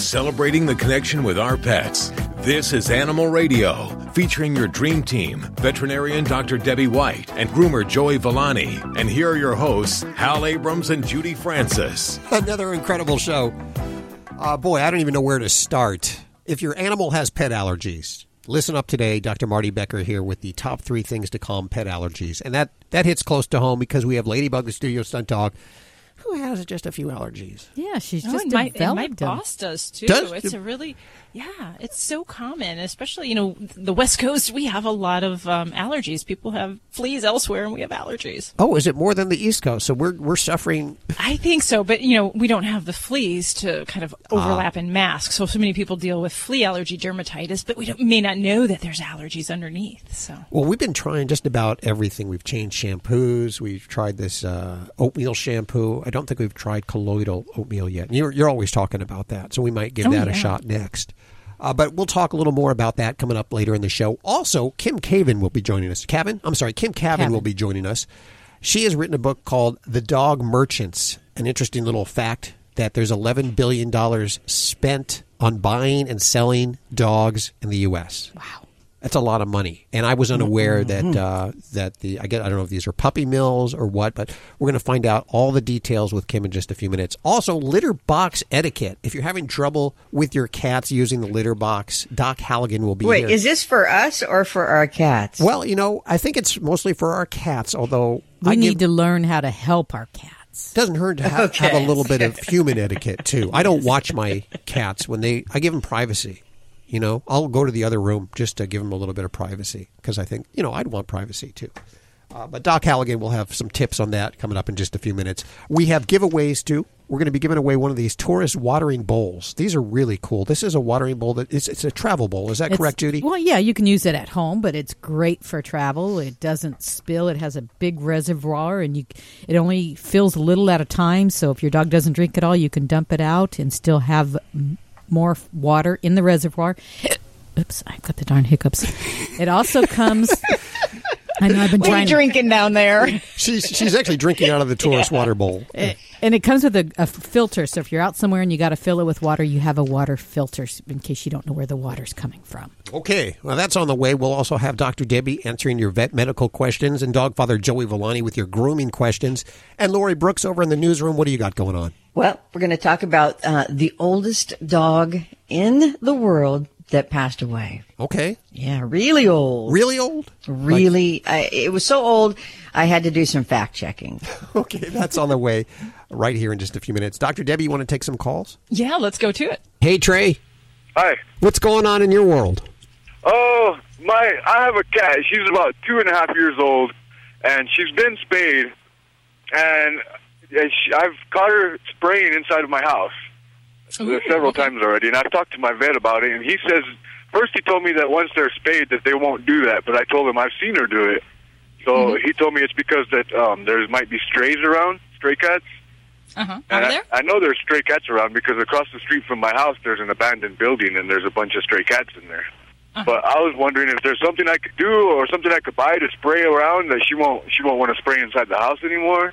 celebrating the connection with our pets. This is Animal Radio, featuring your dream team, veterinarian Dr. Debbie White and groomer Joey Villani. And here are your hosts, Hal Abrams and Judy Francis. Another incredible show. Uh, boy, I don't even know where to start. If your animal has pet allergies, listen up today. Dr. Marty Becker here with the top three things to calm pet allergies. And that, that hits close to home because we have Ladybug, the studio stunt dog, who has just a few allergies. Yeah, she's Oh, just and my, and developed my boss does too. Does? It's a really, yeah, it's so common, especially you know the West Coast. We have a lot of um, allergies. People have fleas elsewhere, and we have allergies. Oh, is it more than the East Coast? So we're, we're suffering. I think so, but you know we don't have the fleas to kind of overlap and mask. So so many people deal with flea allergy, dermatitis, but we don't, may not know that there's allergies underneath. So Well, we've been trying just about everything. We've changed shampoos. We've tried this uh, oatmeal shampoo. I don't think we've tried colloidal oatmeal yet. You're, you're always talking about that, so we might give Oh, that a shot next. Uh, but we'll talk a little more about that coming up later in the show. Also, Kim Caven will be joining us. Kavin? I'm sorry, Kim Kavin, Kavin. will be joining us. She has written a book called The Dog Merchants. An interesting little fact that there's $11 billion spent on buying and selling dogs in the U.S. Wow. That's a lot of money, and I was unaware that uh, that the I get I don't know if these are puppy mills or what, but we're going to find out all the details with Kim in just a few minutes. Also, litter box etiquette. If you're having trouble with your cats using the litter box, Doc Halligan will be Wait, here. is this for us or for our cats? well, you know, I think it's mostly for our cats. Although We I need give, to learn how to help our cats. It doesn't hurt to have, have a little bit of human etiquette too. I don't watch my cats when they. I give them privacy. You know, I'll go to the other room just to give them a little bit of privacy because I think you know I'd want privacy too. Uh, but Doc Halligan will have some tips on that coming up in just a few minutes. We have giveaways too. We're going to be giving away one of these tourist watering bowls. These are really cool. This is a watering bowl that it's, it's a travel bowl. Is that It's- correct, Judy? Well, yeah, you can use it at home, but it's great for travel. It doesn't spill. It has a big reservoir, and you it only fills a little at a time. So if your dog doesn't drink at all, you can dump it out and still have more water in the reservoir. Oops, I've got the darn hiccups. It also comes. I know I've been what are trying. you to- drinking down there? She's she's actually drinking out of the tourist water bowl. It- and it comes with a, a filter. So if you're out somewhere and you got to fill it with water, you have a water filter in case you don't know where the water's coming from. Okay, well, that's on the way. We'll also have Dr. Debbie answering your vet medical questions and dog father Joey Villani with your grooming questions. And Lori Brooks over in the newsroom. What do you got going on? Well, we're going to talk about uh, the oldest dog in the world that passed away. Okay, Yeah, really old. really old? Really, I, it was so old. I had to do some fact checking. Okay, that's on the way right here in just a few minutes. Dr. Debbie, you want to take some calls? yeah, let's go to it. Hey, Trey, Hi. what's going on in your world? Oh, my! I have a cat. She's about two and a half years old, and she's been spayed. And she, I've caught her spraying inside of my house Ooh, several times already. And I've talked to my vet about it, and he says first he told me that once they're spayed that they won't do that, but I told him I've seen her do it. So Mm-hmm. he told me it's because that um, there might be strays around, stray cats. Uh-huh. I, there? I know there's stray cats around because across the street from my house there's an abandoned building and there's a bunch of stray cats in there. Uh-huh. But I was wondering if there's something I could do or something I could buy to spray around that she won't she won't want to spray inside the house anymore.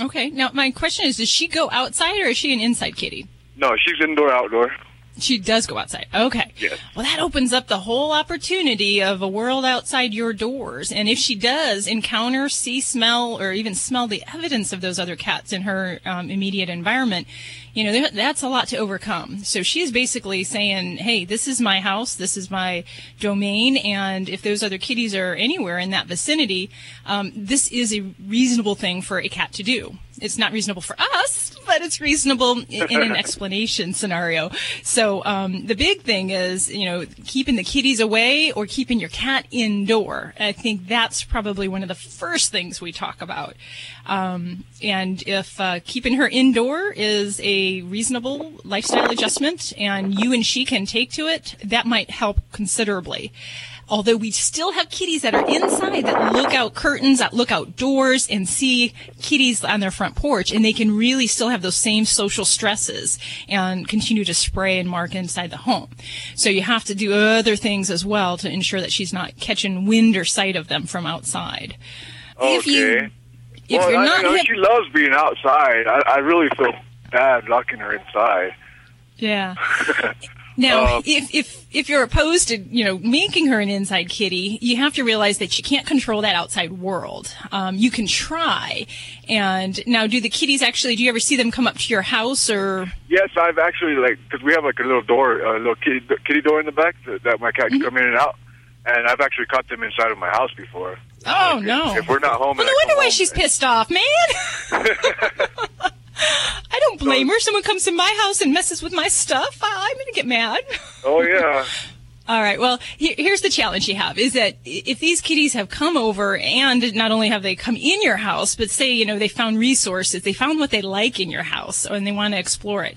Okay. Now, my question is: Does she go outside, or is she an inside kitty? No, she's indoor outdoor. She does go outside. Okay. Yes. Well, that opens up the whole opportunity of a world outside your doors. And if she does encounter, see, smell, or even smell the evidence of those other cats in her um, immediate environment, you know, that's a lot to overcome. So she's basically saying, hey, this is my house, this is my domain, and if those other kitties are anywhere in that vicinity, um, this is a reasonable thing for a cat to do. It's not reasonable for us, but it's reasonable in, in an explanation scenario. So um, the big thing is, you know, keeping the kitties away or keeping your cat indoor. I think that's probably one of the first things we talk about. Um, and if uh, keeping her indoor is a reasonable lifestyle adjustment, and you and she can take to it, that might help considerably. Although we still have kitties that are inside that look out curtains, that look out doors and see kitties on their front porch, and they can really still have those same social stresses and continue to spray and mark inside the home. So you have to do other things as well to ensure that she's not catching wind or sight of them from outside. If you, Okay. If well, you're I, not you know, hip- she loves being outside. I, I really feel bad locking her inside. Yeah. Now, Um, if if if you're opposed to you know making her an inside kitty, you have to realize that she can't control that outside world. Um, you can try, and now do the kitties actually? Do you ever see them come up to your house or? Yes, I've actually like because we have like a little door, a little kitty kitty door in the back that, that my cat can come in and out, and I've actually caught them inside of my house before. Oh If- no! If we're not home, well, no I wonder why she's pissed off, man. I don't blame her. Someone comes to my house and messes with my stuff. I- I'm gonna get mad. Oh yeah. All right. Well, he- here's the challenge you have is that if these kitties have come over and not only have they come in your house, but say, you know, they found resources, they found what they like in your house and they want to explore it.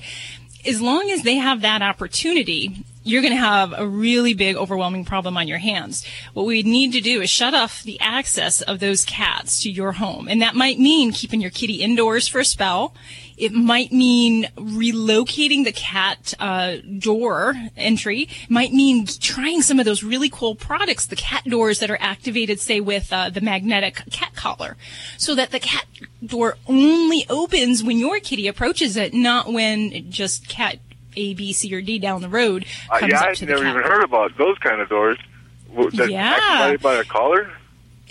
As long as they have that opportunity, you're going to have a really big, overwhelming problem on your hands. What we need to do is shut off the access of those cats to your home. And that might mean keeping your kitty indoors for a spell. It might mean relocating the cat uh, door entry. It might mean trying some of those really cool products, the cat doors that are activated, say, with uh, the magnetic cat collar, so that the cat door only opens when your kitty approaches it, not when just cat A, B, C, or D down the road Comes Uh, yeah, up I've the never even heard about those kind of doors. That's Yeah. activated by a collar.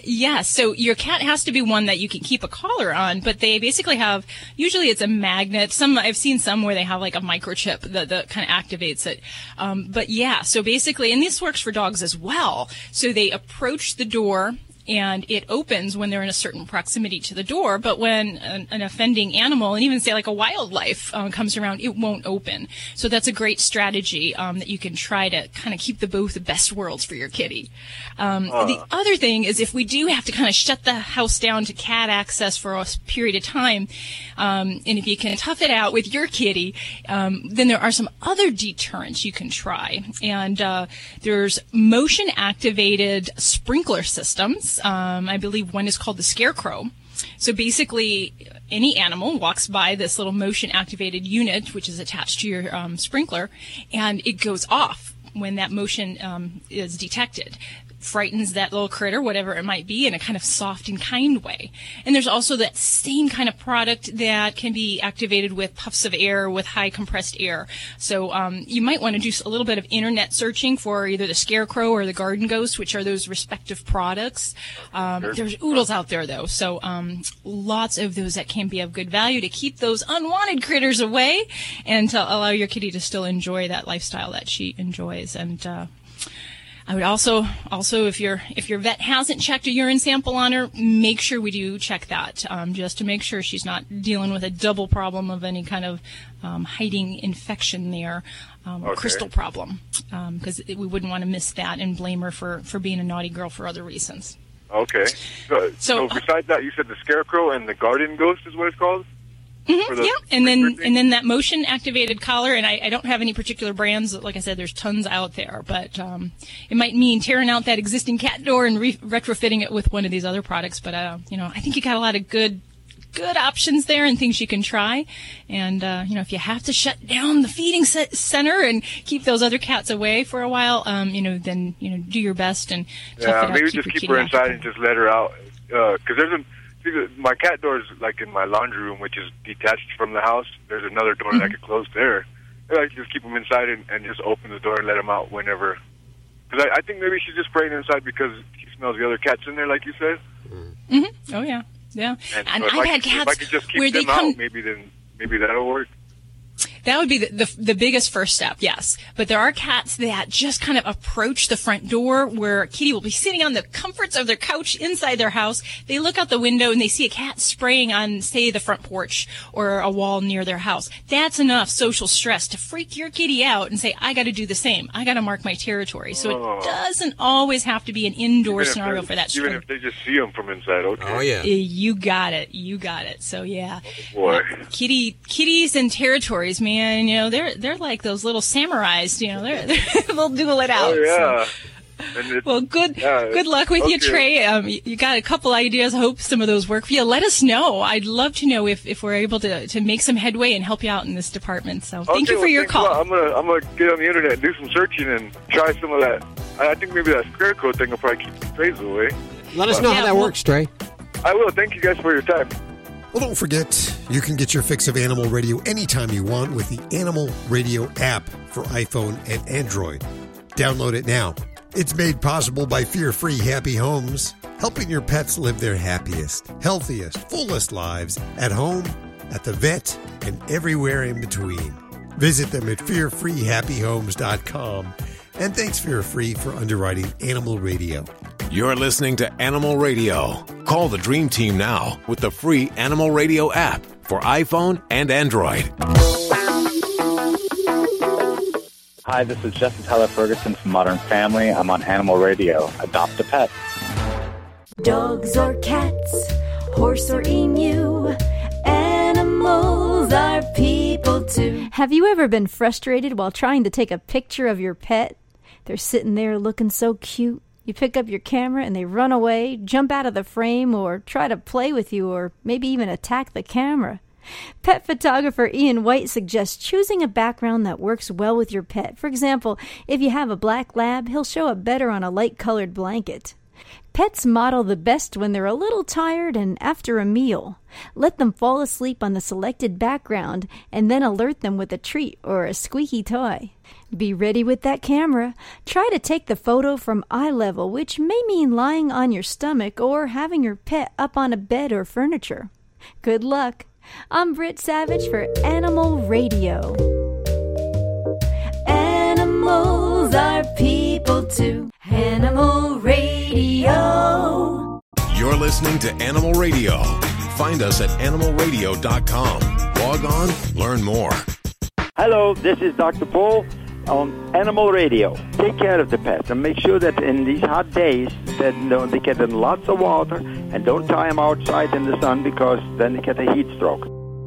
Yeah, so your cat has to be one that you can keep a collar on, but they basically have, usually it's a magnet. Some, I've seen some where they have like a microchip that, that kind of activates it. Um, but yeah, so basically, and this works for dogs as well. So they approach the door and it opens when they're in a certain proximity to the door. But when an, an offending animal, and even say like a wildlife, um, comes around, it won't open. So that's a great strategy um, that you can try to kind of keep the both the best worlds for your kitty. Um, The other thing is if we do have to kind of shut the house down to cat access for a period of time, um, and if you can tough it out with your kitty, um, then there are some other deterrents you can try. And uh, there's motion activated sprinkler systems. Um, I believe one is called the Scarecrow. So basically, any animal walks by this little motion activated unit, which is attached to your um, sprinkler, and it goes off when that motion um, is detected. Frightens that little critter, whatever it might be, in a kind of soft and kind way. And there's also that same kind of product that can be activated with puffs of air, with high compressed air. So um, you might want to do a little bit of internet searching for either the Scarecrow or the Garden Ghost, which are those respective products. Um, there's oodles out there though, so um, lots of those that can be of good value to keep those unwanted critters away and to allow your kitty to still enjoy that lifestyle that she enjoys. And uh, I would also, also if your if your vet hasn't checked a urine sample on her, make sure we do check that, um, just to make sure she's not dealing with a double problem of any kind of um, hiding infection there, um, or Okay. crystal problem, because we wouldn't want to miss that and blame her for for being a naughty girl for other reasons. Okay. So, So- so besides that, you said the scarecrow and the garden ghost is what it's called. The Yeah, and then thing? and then that motion activated collar, and I, I don't have any particular brands. Like I said, there's tons out there, but um, it might mean tearing out that existing cat door and re- retrofitting it with one of these other products. But uh, you know, I think you got a lot of good good options there and things you can try. And uh, you know, if you have to shut down the feeding ce- center and keep those other cats away for a while, um, you know, then you know, do your best and Yeah, out, maybe keep just your keep her inside and just let her out. Because there's a my cat door is like in my laundry room, which is detached from the house. There's another door that I mm-hmm. could close there. And I could just keep them inside and, and just open the door and let them out whenever. Because I, I think maybe she's just spraying inside because she smells the other cats in there, like you said. Mm-hmm. Oh yeah, yeah. And, And, I've I had could, if I cats could just keep where they them come. out, maybe then maybe that'll work. That would be the, the the biggest first step, yes. But there are cats that just kind of approach the front door where Kitty will be sitting on the comforts of their couch inside their house. They look out the window and they see a cat spraying on, say, the front porch or a wall near their house. That's enough social stress to freak your kitty out and say, I got to do the same. I got to mark my territory. So Oh. it doesn't always have to be an indoor scenario for that. Even if they just see them from inside, okay. Oh yeah. Eh, you got it. You got it. So yeah, oh, boy. kitty kitties and territories, man. And you know they're they're like those little samurais. You know they're, they're they'll duel it out. Oh yeah. And it, Well, good Yeah, good luck with you, okay. Trey. Um, you, you got a couple ideas. I hope some of those work for you. Let us know. I'd love to know if, if we're able to, to make some headway and help you out in this department. So thank Okay, you for well, your thanks a lot. call. I'm gonna I'm gonna get on the internet and do some searching and try some of that. I I think maybe that scarecrow thing will probably keep the strays away. Let us know Yeah, how that well- works, Trey. I will. Thank you guys for your time. Well, don't forget, you can get your fix of animal radio anytime you want with the Animal Radio app for iPhone and Android. Download it now. It's made possible by Fear Free Happy Homes, helping your pets live their happiest, healthiest, fullest lives at home, at the vet, and everywhere in between. Visit them at fearfreehappyhomes.com. And thanks, Fear Free, for underwriting Animal Radio. You're listening to Animal Radio. Call the Dream Team now with the free Animal Radio app for iPhone and Android. Hi, this is Jesse Tyler Ferguson from Modern Family. I'm on Animal Radio. Adopt a pet. Dogs or cats, horse or emu, animals are people too. Have you ever been frustrated while trying to take a picture of your pet? They're sitting there looking so cute. You pick up your camera and they run away, jump out of the frame, or try to play with you, or maybe even attack the camera. Pet photographer Ian White suggests choosing a background that works well with your pet. For example, if you have a black lab, he'll show up better on a light colored blanket. Pets model the best when they're a little tired and after a meal. Let them fall asleep on the selected background and then alert them with a treat or a squeaky toy. Be ready with that camera. Try to take the photo from eye level, which may mean lying on your stomach or having your pet up on a bed or furniture. Good luck. I'm Britt Savage for Animal Radio. Animals are people too. Animal Radio. You're listening to Animal Radio. Find us at animalradio.com. Log on, learn more. Hello, this is Dr. Paul on Animal Radio. Take care of the pets and make sure that in these hot days that you know, they get in lots of water and don't tie them outside in the sun because then they get a heat stroke.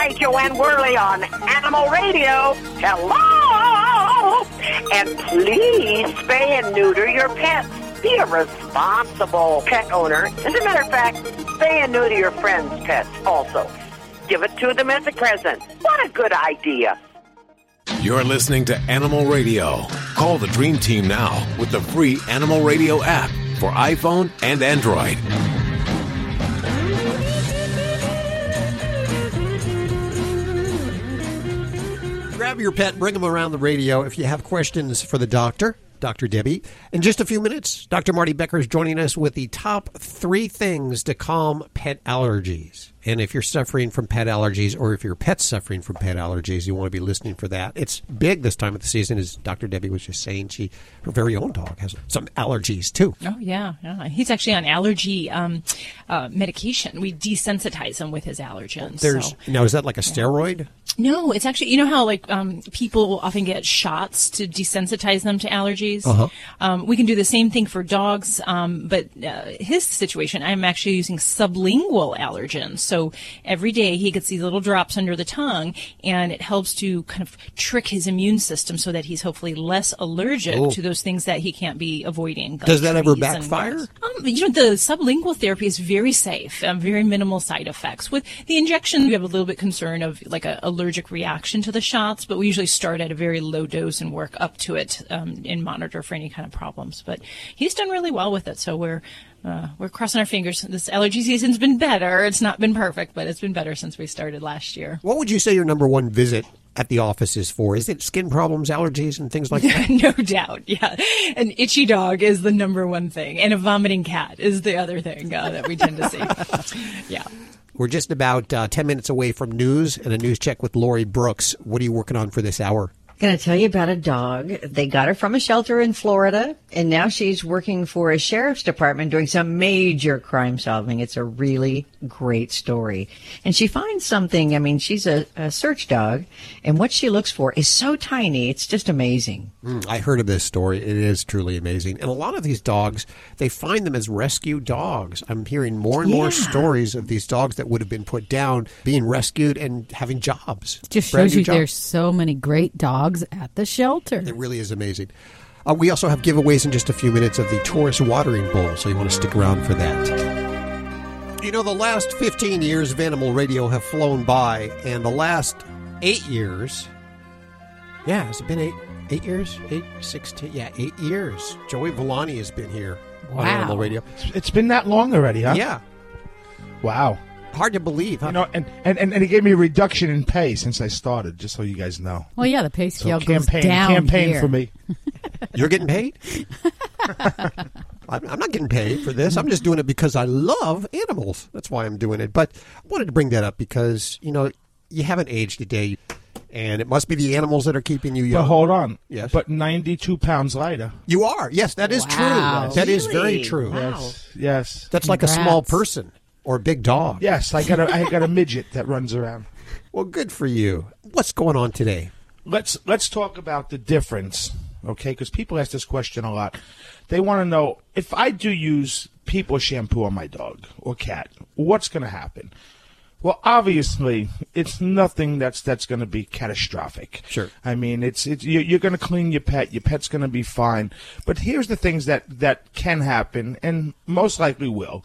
Hi, Jo Anne Worley on Animal Radio. Hello! And please spay and neuter your pets. Be a responsible pet owner. As a matter of fact, spay and neuter your friends' pets also. Give it to them as a present. What a good idea. You're listening to Animal Radio. Call the Dream Team now with the free Animal Radio app for iPhone and Android. Grab your pet, bring them around the radio. If you have questions for the doctor, Dr. Debbie. In just a few minutes, Dr. Marty Becker is joining us with the top three things to calm pet allergies. And if you're suffering from pet allergies or if your pet's suffering from pet allergies, you want to be listening for that. It's big this time of the season, as Dr. Debbie was just saying. She, her very own dog has some allergies too. Oh, yeah. yeah. He's actually on allergy um, uh, medication. We desensitize him with his allergens. There's, so. Now, is that like a steroid? No, it's actually, you know how like um, people often get shots to desensitize them to allergies? Uh-huh. Um, we can do the same thing for dogs, um, but uh, his situation, I'm actually using sublingual allergens. So every day he gets these little drops under the tongue, and it helps to kind of trick his immune system so that he's hopefully less allergic Oh. to those things that he can't be avoiding. like Does that ever and backfire? Um, you know, the sublingual therapy is very safe, um, very minimal side effects. With the injection, we have a little bit concern of like an allergic reaction to the shots, but we usually start at a very low dose and work up to it um, and monitor for any kind of problems. But he's done really well with it, so we're uh, we're crossing our fingers. This allergy season's been better. It's not been perfect, but it's been better since we started last year. What would you say your number one visit at the office is for? Is it skin problems, allergies, and things like that? no doubt. Yeah. An itchy dog is the number one thing, and a vomiting cat is the other thing uh, that we tend to see. yeah. We're just about uh, 10 minutes away from news and a news check with Lori Brooks. What are you working on for this hour? Going to tell you about a dog. They got her from a shelter in Florida, and now she's working for a sheriff's department doing some major crime solving. It's a really great story. And she finds something. I mean, she's a, a search dog, and what she looks for is so tiny. It's just amazing. Mm, I heard of this story. It is truly amazing. And a lot of these dogs, they find them as rescue dogs. I'm hearing more and more stories of these dogs that would have been put down being rescued and having jobs. Just shows you jobs. there's so many great dogs at the shelter. It really is amazing. Uh, we also have giveaways in just a few minutes of the Taurus Watering Bowl, so you want to stick around for that. You know, the last 15 years of animal radio have flown by, and the last eight years. Yeah, has it been eight? Eight years? Eight, sixteen? Yeah, eight years. Joey Villani has been here on Wow. Animal Radio. It's been that long already, huh? Yeah. Wow. Hard to believe, huh? You know, and, and, and, and he gave me a reduction in pay since I started, just so you guys know. Well, yeah, the pay So scale goes campaign, down campaign here. for me. You're getting paid? I'm I'm not getting paid for this. I'm just doing it because I love animals. That's why I'm doing it. But I wanted to bring that up because, you know, you haven't aged a day, and it must be the animals that are keeping you young. But hold on. Yes. But 92 pounds lighter. You are. Yes, that is Wow. true. That is very Really? true. Yes. Yes. That's like a small person or a big dog. Yes, I got a I got a midget that runs around. Well, good for you. What's going on today? Let's let's talk about the difference, okay? Because people ask this question a lot. They want to know if I do use people shampoo on my dog or cat, what's going to happen? Well, obviously, it's nothing that's that's going to be catastrophic. Sure. I mean, it's it's you- you're going to clean your pet. Your pet's going to be fine. But here's the things that that can happen, and most likely will.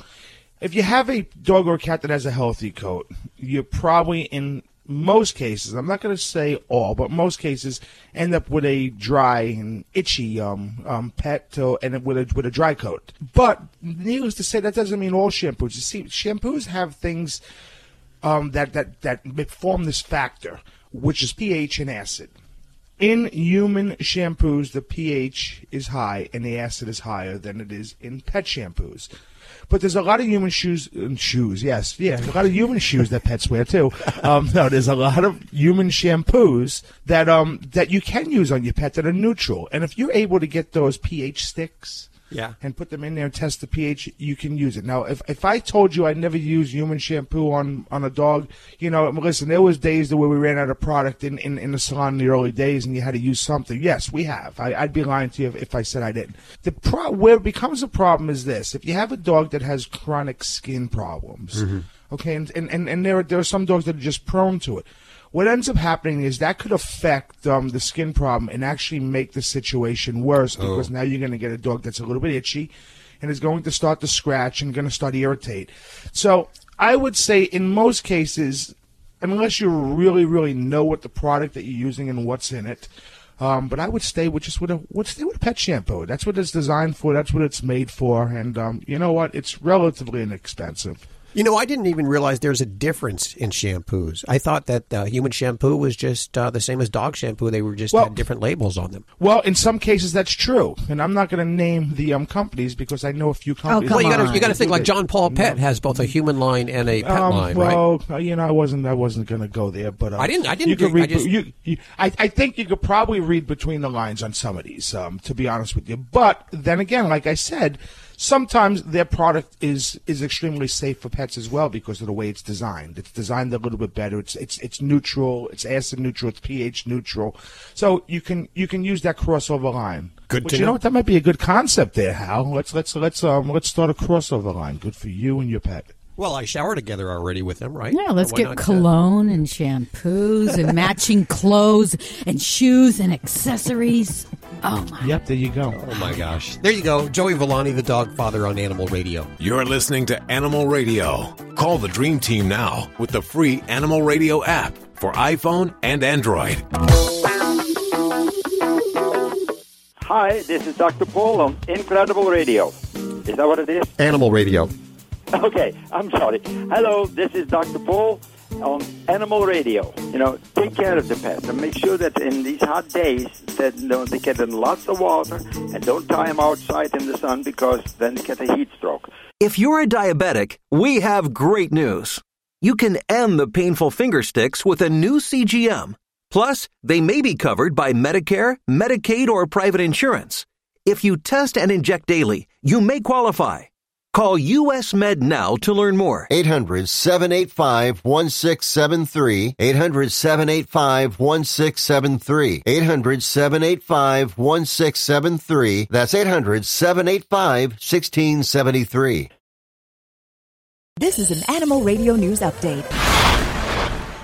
If you have a dog or cat that has a healthy coat, you're probably in most cases, I'm not going to say all, but most cases, end up with a dry and itchy um, um, pet and with a with a dry coat. But needless to say, that doesn't mean all shampoos. You see, shampoos have things um, that that that form this factor, which is pH and acid. In human shampoos, the pH is high and the acid is higher than it is in pet shampoos. But there's a lot of human shoes, um, shoes, yes, yeah, a lot of human shoes that pets wear too. Um, no, there's a lot of human shampoos that um that you can use on your pet that are neutral, and if you're able to get those pH sticks, Yeah. and put them in there and test the pH, you can use it. Now, if, if I told you I never use human shampoo on, on a dog, you know, listen, there was days where we ran out of product in, in, in the salon in the early days and you had to use something. Yes, we have. I, I'd be lying to you if, if I said I didn't. The pro- where it becomes a problem is this. If you have a dog that has chronic skin problems, mm-hmm. okay, and, and, and, and there, are, there are some dogs that are just prone to it. What ends up happening is that could affect um, the skin problem and actually make the situation worse because now you're going to get a dog that's a little bit itchy and is going to start to scratch and going to start to irritate. So I would say in most cases, unless you really, really know what the product that you're using and what's in it, um, but I would stay with just with a would stay with a pet shampoo. That's what it's designed for. That's what it's made for. And um, you know what? It's relatively inexpensive. You know, I didn't even realize there's a difference in shampoos. I thought that uh, human shampoo was just uh, the same as dog shampoo. They were just Well- had different labels on them. Well, in some cases that's true, and I'm not going to name the um, companies because I know a few companies. well, you got to you got to think like John Paul Pet has both a human line and a pet Um, line, right? well, uh, you know, I wasn't. I wasn't going to go there, but um, I didn't- I didn't You could agree. I read. just- you, you, I, I think you could probably read between the lines on some of these. Um, to be honest with you, but then again, like I said, sometimes their product is is extremely safe for pets as well because of the way it's designed. It's designed a little bit better. It's it's it's neutral. It's acid neutral. It's pH neutral. So you can you can use that crossover line. Good to you know. know. what? That might be a good concept there, Hal. Let's let's let's um let's start a crossover line. Good for you and your pet. Well, I shower together already with them, right? Yeah, let's get not, uh, cologne and shampoos and matching clothes and shoes and accessories. Oh my! Yep, there you go. Oh my gosh! There you go, Joey Villani, the dog father on Animal Radio. You're listening to Animal Radio. Call the Dream Team now with the free Animal Radio app for iPhone and Android. Hi, this is Dr. Paul on Incredible Radio. Is that what it is? Animal Radio. Okay, I'm sorry. Hello, this is Dr. Paul, on Animal Radio. You know, take care of the pets and make sure that in these hot days that you know, they get in lots of water and don't tie them outside in the sun because then they get a heat stroke. If you're a diabetic, we have great news. You can end the painful finger sticks with a new CGM. Plus, they may be covered by Medicare, Medicaid, or private insurance. If you test and inject daily, you may qualify. Call US Med now to learn more. 800 785 1673. 800 785 1673. 800 785 1673. That's 800 785 1673. This is an Animal Radio News Update.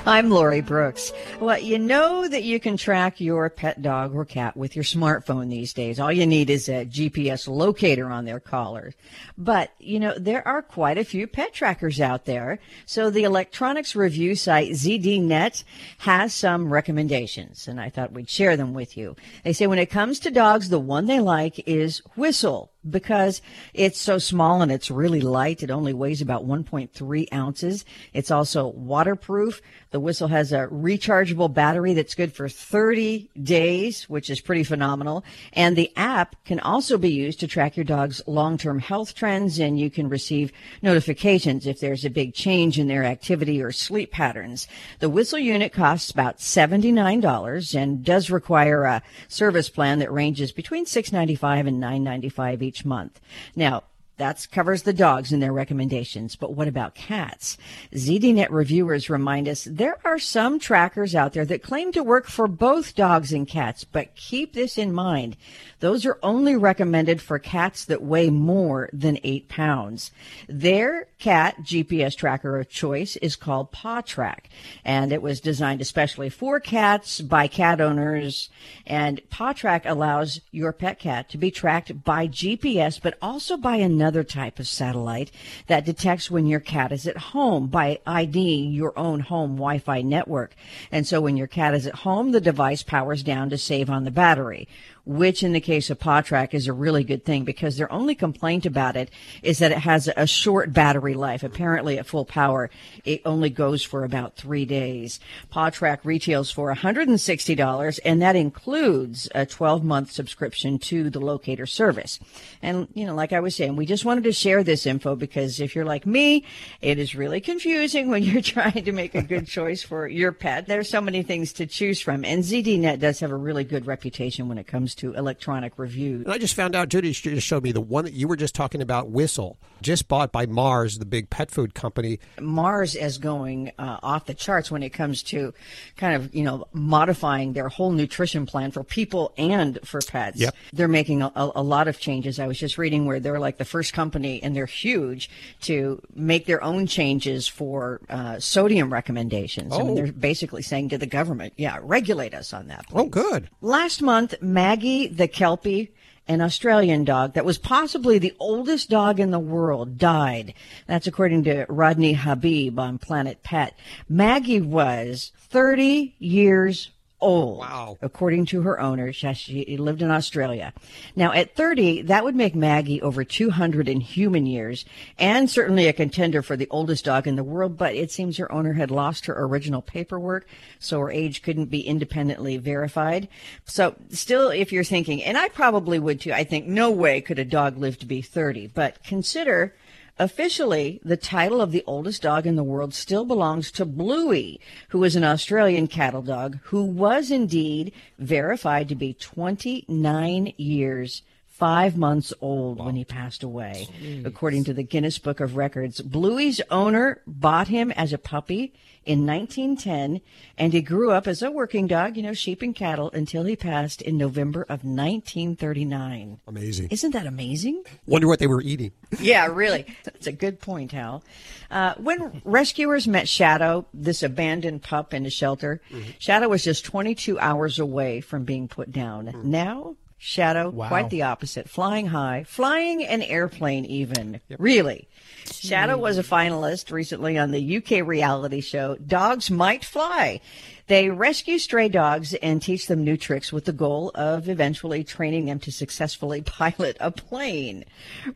I'm Lori Brooks. Well, you know that you can track your pet dog or cat with your smartphone these days. All you need is a GPS locator on their collar. But, you know, there are quite a few pet trackers out there. So the electronics review site ZDNet has some recommendations, and I thought we'd share them with you. They say when it comes to dogs, the one they like is Whistle because it's so small and it's really light. It only weighs about 1.3 ounces. It's also waterproof. The whistle has a rechargeable battery that's good for 30 days, which is pretty phenomenal. And the app can also be used to track your dog's long-term health trends and you can receive notifications if there's a big change in their activity or sleep patterns. The whistle unit costs about $79 and does require a service plan that ranges between 695 and $995 each month. Now, that covers the dogs and their recommendations. But what about cats? ZDNet reviewers remind us there are some trackers out there that claim to work for both dogs and cats, but keep this in mind. Those are only recommended for cats that weigh more than eight pounds. Their cat GPS tracker of choice is called Pawtrack, and it was designed especially for cats by cat owners. And Pawtrack allows your pet cat to be tracked by GPS, but also by another type of satellite that detects when your cat is at home by IDing your own home Wi-Fi network. And so when your cat is at home, the device powers down to save on the battery which in the case of Pawtrack is a really good thing because their only complaint about it is that it has a short battery life. Apparently at full power, it only goes for about three days. Pawtrack retails for $160 and that includes a 12 month subscription to the locator service. And, you know, like I was saying, we just wanted to share this info because if you're like me, it is really confusing when you're trying to make a good choice for your pet. There's so many things to choose from and ZDNet does have a really good reputation when it comes to electronic review. And I just found out, Judy just showed me the one that you were just talking about, Whistle, just bought by Mars, the big pet food company. Mars is going uh, off the charts when it comes to kind of, you know, modifying their whole nutrition plan for people and for pets. Yep. They're making a, a lot of changes. I was just reading where they're like the first company, and they're huge, to make their own changes for uh, sodium recommendations. I mean, Oh. they're basically saying to the government, yeah, regulate us on that. Oh, good. Last month, Maggie the Kelpie, an Australian dog that was possibly the oldest dog in the world, died. That's according to Rodney Habib on Planet Pet. Maggie was 30 years old. Wow. According to her owner, she, she lived in Australia. Now, at 30, that would make Maggie over 200 in human years and certainly a contender for the oldest dog in the world, but it seems her owner had lost her original paperwork, so her age couldn't be independently verified. So, still, if you're thinking, and I probably would too, I think no way could a dog live to be 30, but consider Officially, the title of the oldest dog in the world still belongs to Bluey, who is an Australian cattle dog who was indeed verified to be 29 years, five months old when he passed away. According to the Guinness Book of Records, Bluey's owner bought him as a puppy in 1910, and he grew up as a working dog, you know, sheep and cattle, until he passed in November of 1939. Amazing. Isn't that amazing? Wonder what they were eating. Yeah, really. That's a good point, Hal. Uh, when rescuers met Shadow, this abandoned pup in a shelter, Shadow was just 22 hours away from being put down. Now, Shadow, Wow. quite the opposite, flying high, flying an airplane even. Really. Shadow hmm. was a finalist recently on the UK reality show Dogs Might Fly. They rescue stray dogs and teach them new tricks with the goal of eventually training them to successfully pilot a plane.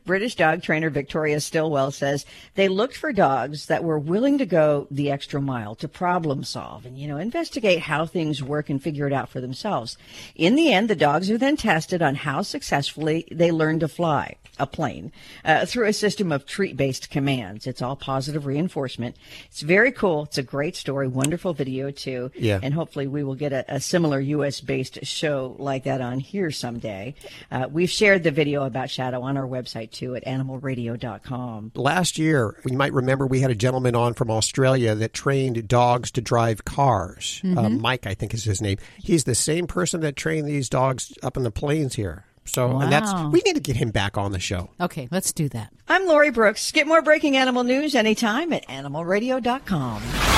British dog trainer Victoria Stillwell says they looked for dogs that were willing to go the extra mile to problem solve and, you know, investigate how things work and figure it out for themselves. In the end, the dogs are then tested on how successfully they learn to fly a plane uh, through a system of treat based commands. It's all positive reinforcement. It's very cool. It's a great story, wonderful video too. Yeah. And hopefully we will get a, a similar U.S. based show like that on here someday. Uh, we've shared the video about Shadow on our website too at animalradio.com. Last year, you might remember we had a gentleman on from Australia that trained dogs to drive cars. Uh, Mm-hmm. Mhm. Mike, I think is his name. He's the same person that trained these dogs up in the plains here. So and that's we need to get him back on the show. Okay, let's do that. I'm Lori Brooks. Get more breaking animal news anytime at animalradio.com.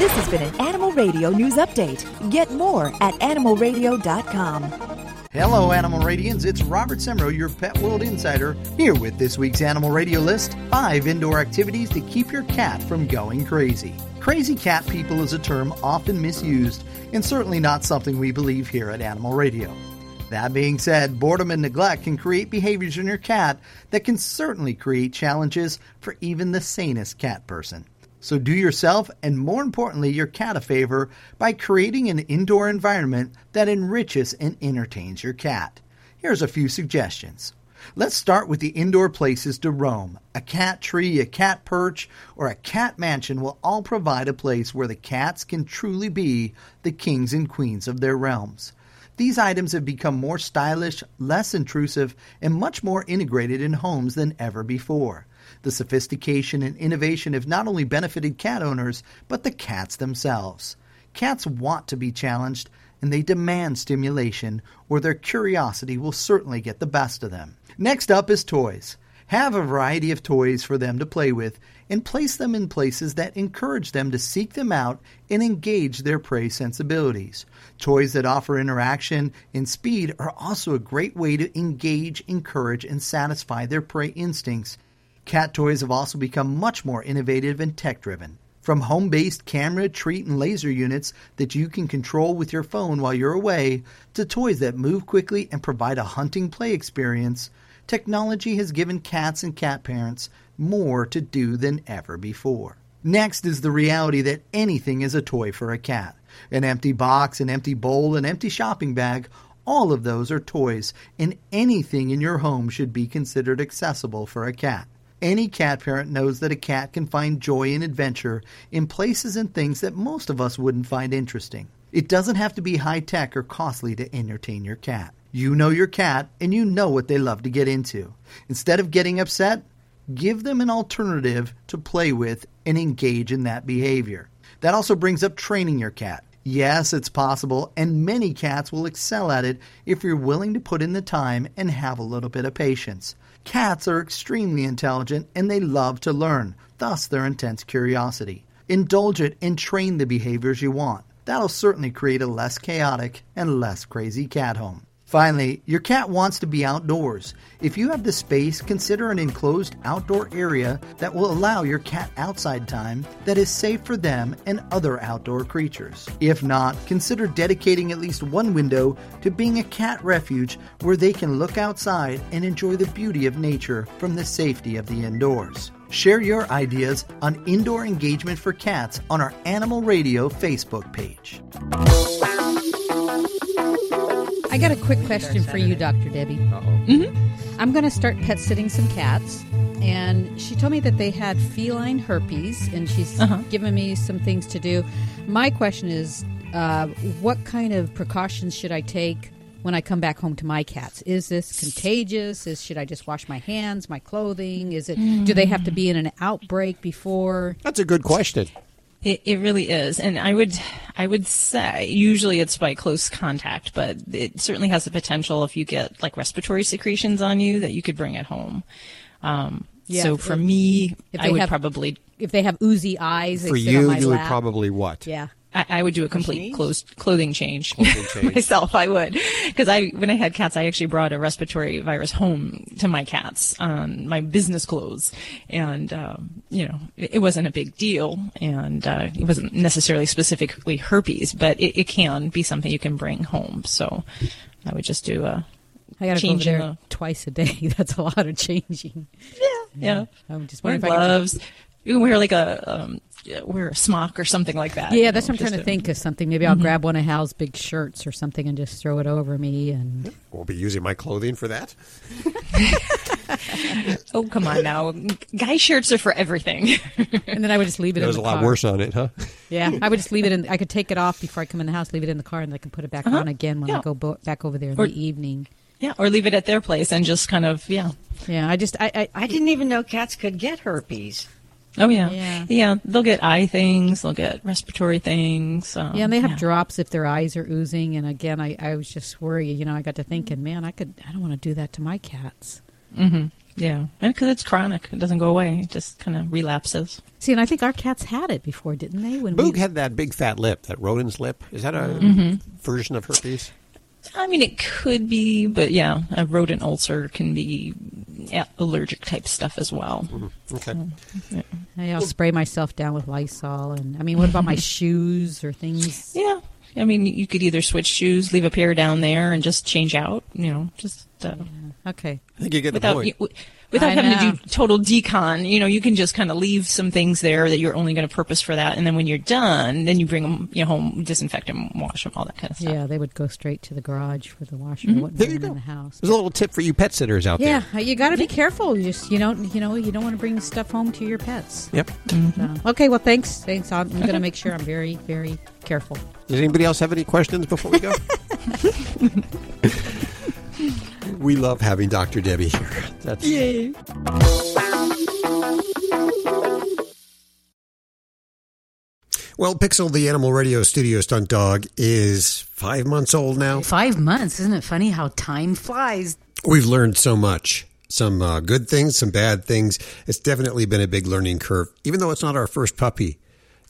This has been an Animal Radio News Update. Get more at animalradio.com. Hello, Animal Radians. It's Robert Semrow, your Pet World Insider, here with this week's Animal Radio list five indoor activities to keep your cat from going crazy. Crazy cat people is a term often misused and certainly not something we believe here at Animal Radio. That being said, boredom and neglect can create behaviors in your cat that can certainly create challenges for even the sanest cat person. So do yourself and more importantly your cat a favor by creating an indoor environment that enriches and entertains your cat. Here's a few suggestions. Let's start with the indoor places to roam. A cat tree, a cat perch, or a cat mansion will all provide a place where the cats can truly be the kings and queens of their realms. These items have become more stylish, less intrusive, and much more integrated in homes than ever before. The sophistication and innovation have not only benefited cat owners, but the cats themselves. Cats want to be challenged, and they demand stimulation, or their curiosity will certainly get the best of them. Next up is toys. Have a variety of toys for them to play with and place them in places that encourage them to seek them out and engage their prey sensibilities. Toys that offer interaction and speed are also a great way to engage, encourage, and satisfy their prey instincts. Cat toys have also become much more innovative and tech driven. From home based camera, treat, and laser units that you can control with your phone while you're away, to toys that move quickly and provide a hunting play experience, technology has given cats and cat parents more to do than ever before. Next is the reality that anything is a toy for a cat. An empty box, an empty bowl, an empty shopping bag, all of those are toys, and anything in your home should be considered accessible for a cat. Any cat parent knows that a cat can find joy and adventure in places and things that most of us wouldn't find interesting. It doesn't have to be high tech or costly to entertain your cat. You know your cat and you know what they love to get into. Instead of getting upset, give them an alternative to play with and engage in that behavior. That also brings up training your cat. Yes, it's possible, and many cats will excel at it if you're willing to put in the time and have a little bit of patience. Cats are extremely intelligent and they love to learn, thus, their intense curiosity. Indulge it and train the behaviors you want. That'll certainly create a less chaotic and less crazy cat home. Finally, your cat wants to be outdoors. If you have the space, consider an enclosed outdoor area that will allow your cat outside time that is safe for them and other outdoor creatures. If not, consider dedicating at least one window to being a cat refuge where they can look outside and enjoy the beauty of nature from the safety of the indoors. Share your ideas on indoor engagement for cats on our Animal Radio Facebook page. I got a quick question for you, Dr. Debbie. Mm-hmm. I'm going to start pet sitting some cats, and she told me that they had feline herpes, and she's Uh-huh. given me some things to do. My question is, uh, what kind of precautions should I take when I come back home to my cats? Is this contagious? Is should I just wash my hands, my clothing? Is it? Do they have to be in an outbreak before? That's a good question. It, it really is, and I would, I would say usually it's by close contact, but it certainly has the potential if you get like respiratory secretions on you that you could bring it home. Um, Yeah, so if- for me, if I they would have- probably If they have oozy eyes, they For sit on you, my you would probably what? Yeah. I, I would do a complete clothes, clothing change, Clothing change. myself. I would because I when I had cats, I actually brought a respiratory virus home to my cats on my business clothes, and um, you know it, it wasn't a big deal, and uh, it wasn't necessarily specifically herpes, but it, it can be something you can bring home. So I would just do a I got to go over change there the- twice a day. That's a lot of changing. yeah. I'm just wear wondering if I could- gloves. You can wear like a um, yeah, wear a smock or something like that. Yeah, that's know, what I'm trying just to think of something. Maybe I'll Mhm. grab one of Hal's big shirts or something and just throw it over me. And Won't be using my clothing for that. Oh come on now, guy shirts are for everything. and then I would just leave it. There's in a the lot worse on it, huh? Yeah, I would just leave it in. I could take it off before I come in the house, leave it in the car, and I can put it back Uh-huh. on again when I go bo- back over there in Or- the evening. yeah, or leave it at their place and just kind of yeah. Yeah, I just I I, I didn't even know cats could get herpes. Oh yeah. Yeah. yeah, They'll get eye things. They'll get respiratory things. Um, yeah, and they have drops if their eyes are oozing. And again, I, I was just worried. You know, I got to thinking, man, I could I don't want to do that to my cats. hmm Yeah, because it's chronic. It doesn't go away. It just kind of relapses. See, and I think our cats had it before, didn't they? When Boog we had that big fat lip, that rodent's lip. Is that a Mhm. version of herpes? I mean, it could be, but yeah, a rodent ulcer can be allergic type stuff as well. Okay. Yeah. I'll spray myself down with Lysol. And I mean, what about my shoes or things? Yeah. I mean, you could either switch shoes, leave a pair down there, and just change out. You know, just uh, Okay. I think you get the without point. you- w- without I having know. to do total decon. You know, you can just kind of leave some things there that you're only going to purpose for that, and then when you're done, then you bring them you know, home, disinfect them, wash them, all that kind of stuff. Yeah, they would go straight to the garage for the washer. Mhm. Wouldn't There you them go. in the house. There's a little tip for you pet sitters out Yeah, there. Yeah, you got to be careful. You just you don't you know you don't want to bring stuff home to your pets. Yep. So, okay, well, thanks. Thanks. I'm, I'm going to make sure I'm very very careful. Does anybody else have any questions before we go? we love having Dr. Debbie here. That's Yay. Well, Pixel, the animal radio studio stunt dog, is five months old now. Five months, isn't it funny how time flies? We've learned so much. Some uh, good things, some bad things. It's definitely been a big learning curve, even though it's not our first puppy.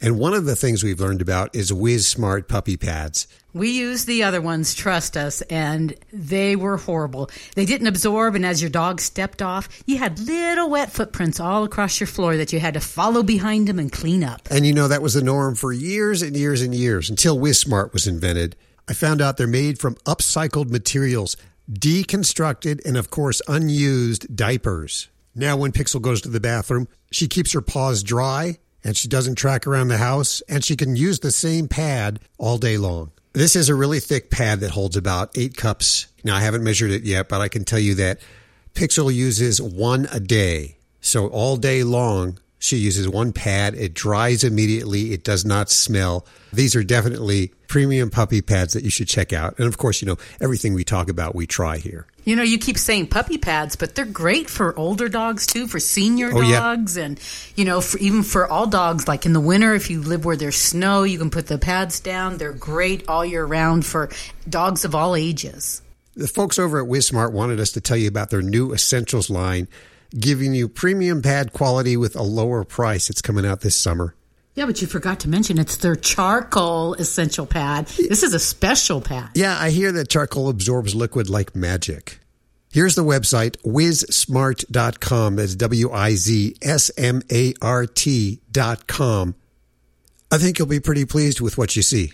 And one of the things we've learned about is WizSmart puppy pads. We used the other ones, trust us, and they were horrible. They didn't absorb, and as your dog stepped off, you had little wet footprints all across your floor that you had to follow behind him and clean up. And you know, that was the norm for years and years and years until WizSmart was invented. I found out they're made from upcycled materials, deconstructed, and of course, unused diapers. Now, when Pixel goes to the bathroom, she keeps her paws dry and she doesn't track around the house and she can use the same pad all day long. This is a really thick pad that holds about eight cups. Now, I haven't measured it yet, but I can tell you that Pixel uses one a day. So all day long, she uses one pad. It dries immediately. It does not smell. These are definitely premium puppy pads that you should check out. And of course, you know, everything we talk about, we try here. You know, you keep saying puppy pads, but they're great for older dogs too, for senior Oh, yeah. dogs, and you know, for, even for all dogs. Like in the winter, if you live where there's snow, you can put the pads down. They're great all year round for dogs of all ages. The folks over at WizSmart wanted us to tell you about their new Essentials line, giving you premium pad quality with a lower price. It's coming out this summer. Yeah, but you forgot to mention it's their charcoal essential pad. This is a special pad. Yeah, I hear that charcoal absorbs liquid like magic. Here's the website, wizsmart.com. That's W I Z S M A R T.com. I think you'll be pretty pleased with what you see.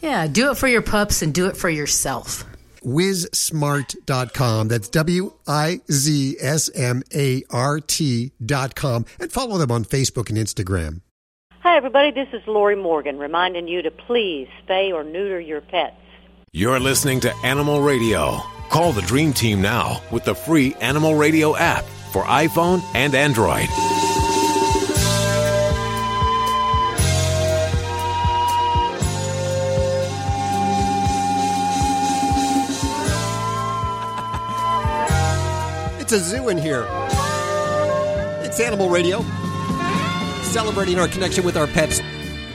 Yeah, do it for your pups and do it for yourself. wizsmart.com. That's W I Z S M A R T.com. And follow them on Facebook and Instagram. Hi, everybody. This is Lori Morgan reminding you to please spay or neuter your pets. You're listening to Animal Radio. Call the Dream Team now with the free Animal Radio app for iPhone and Android. A zoo in here. It's Animal Radio, celebrating our connection with our pets.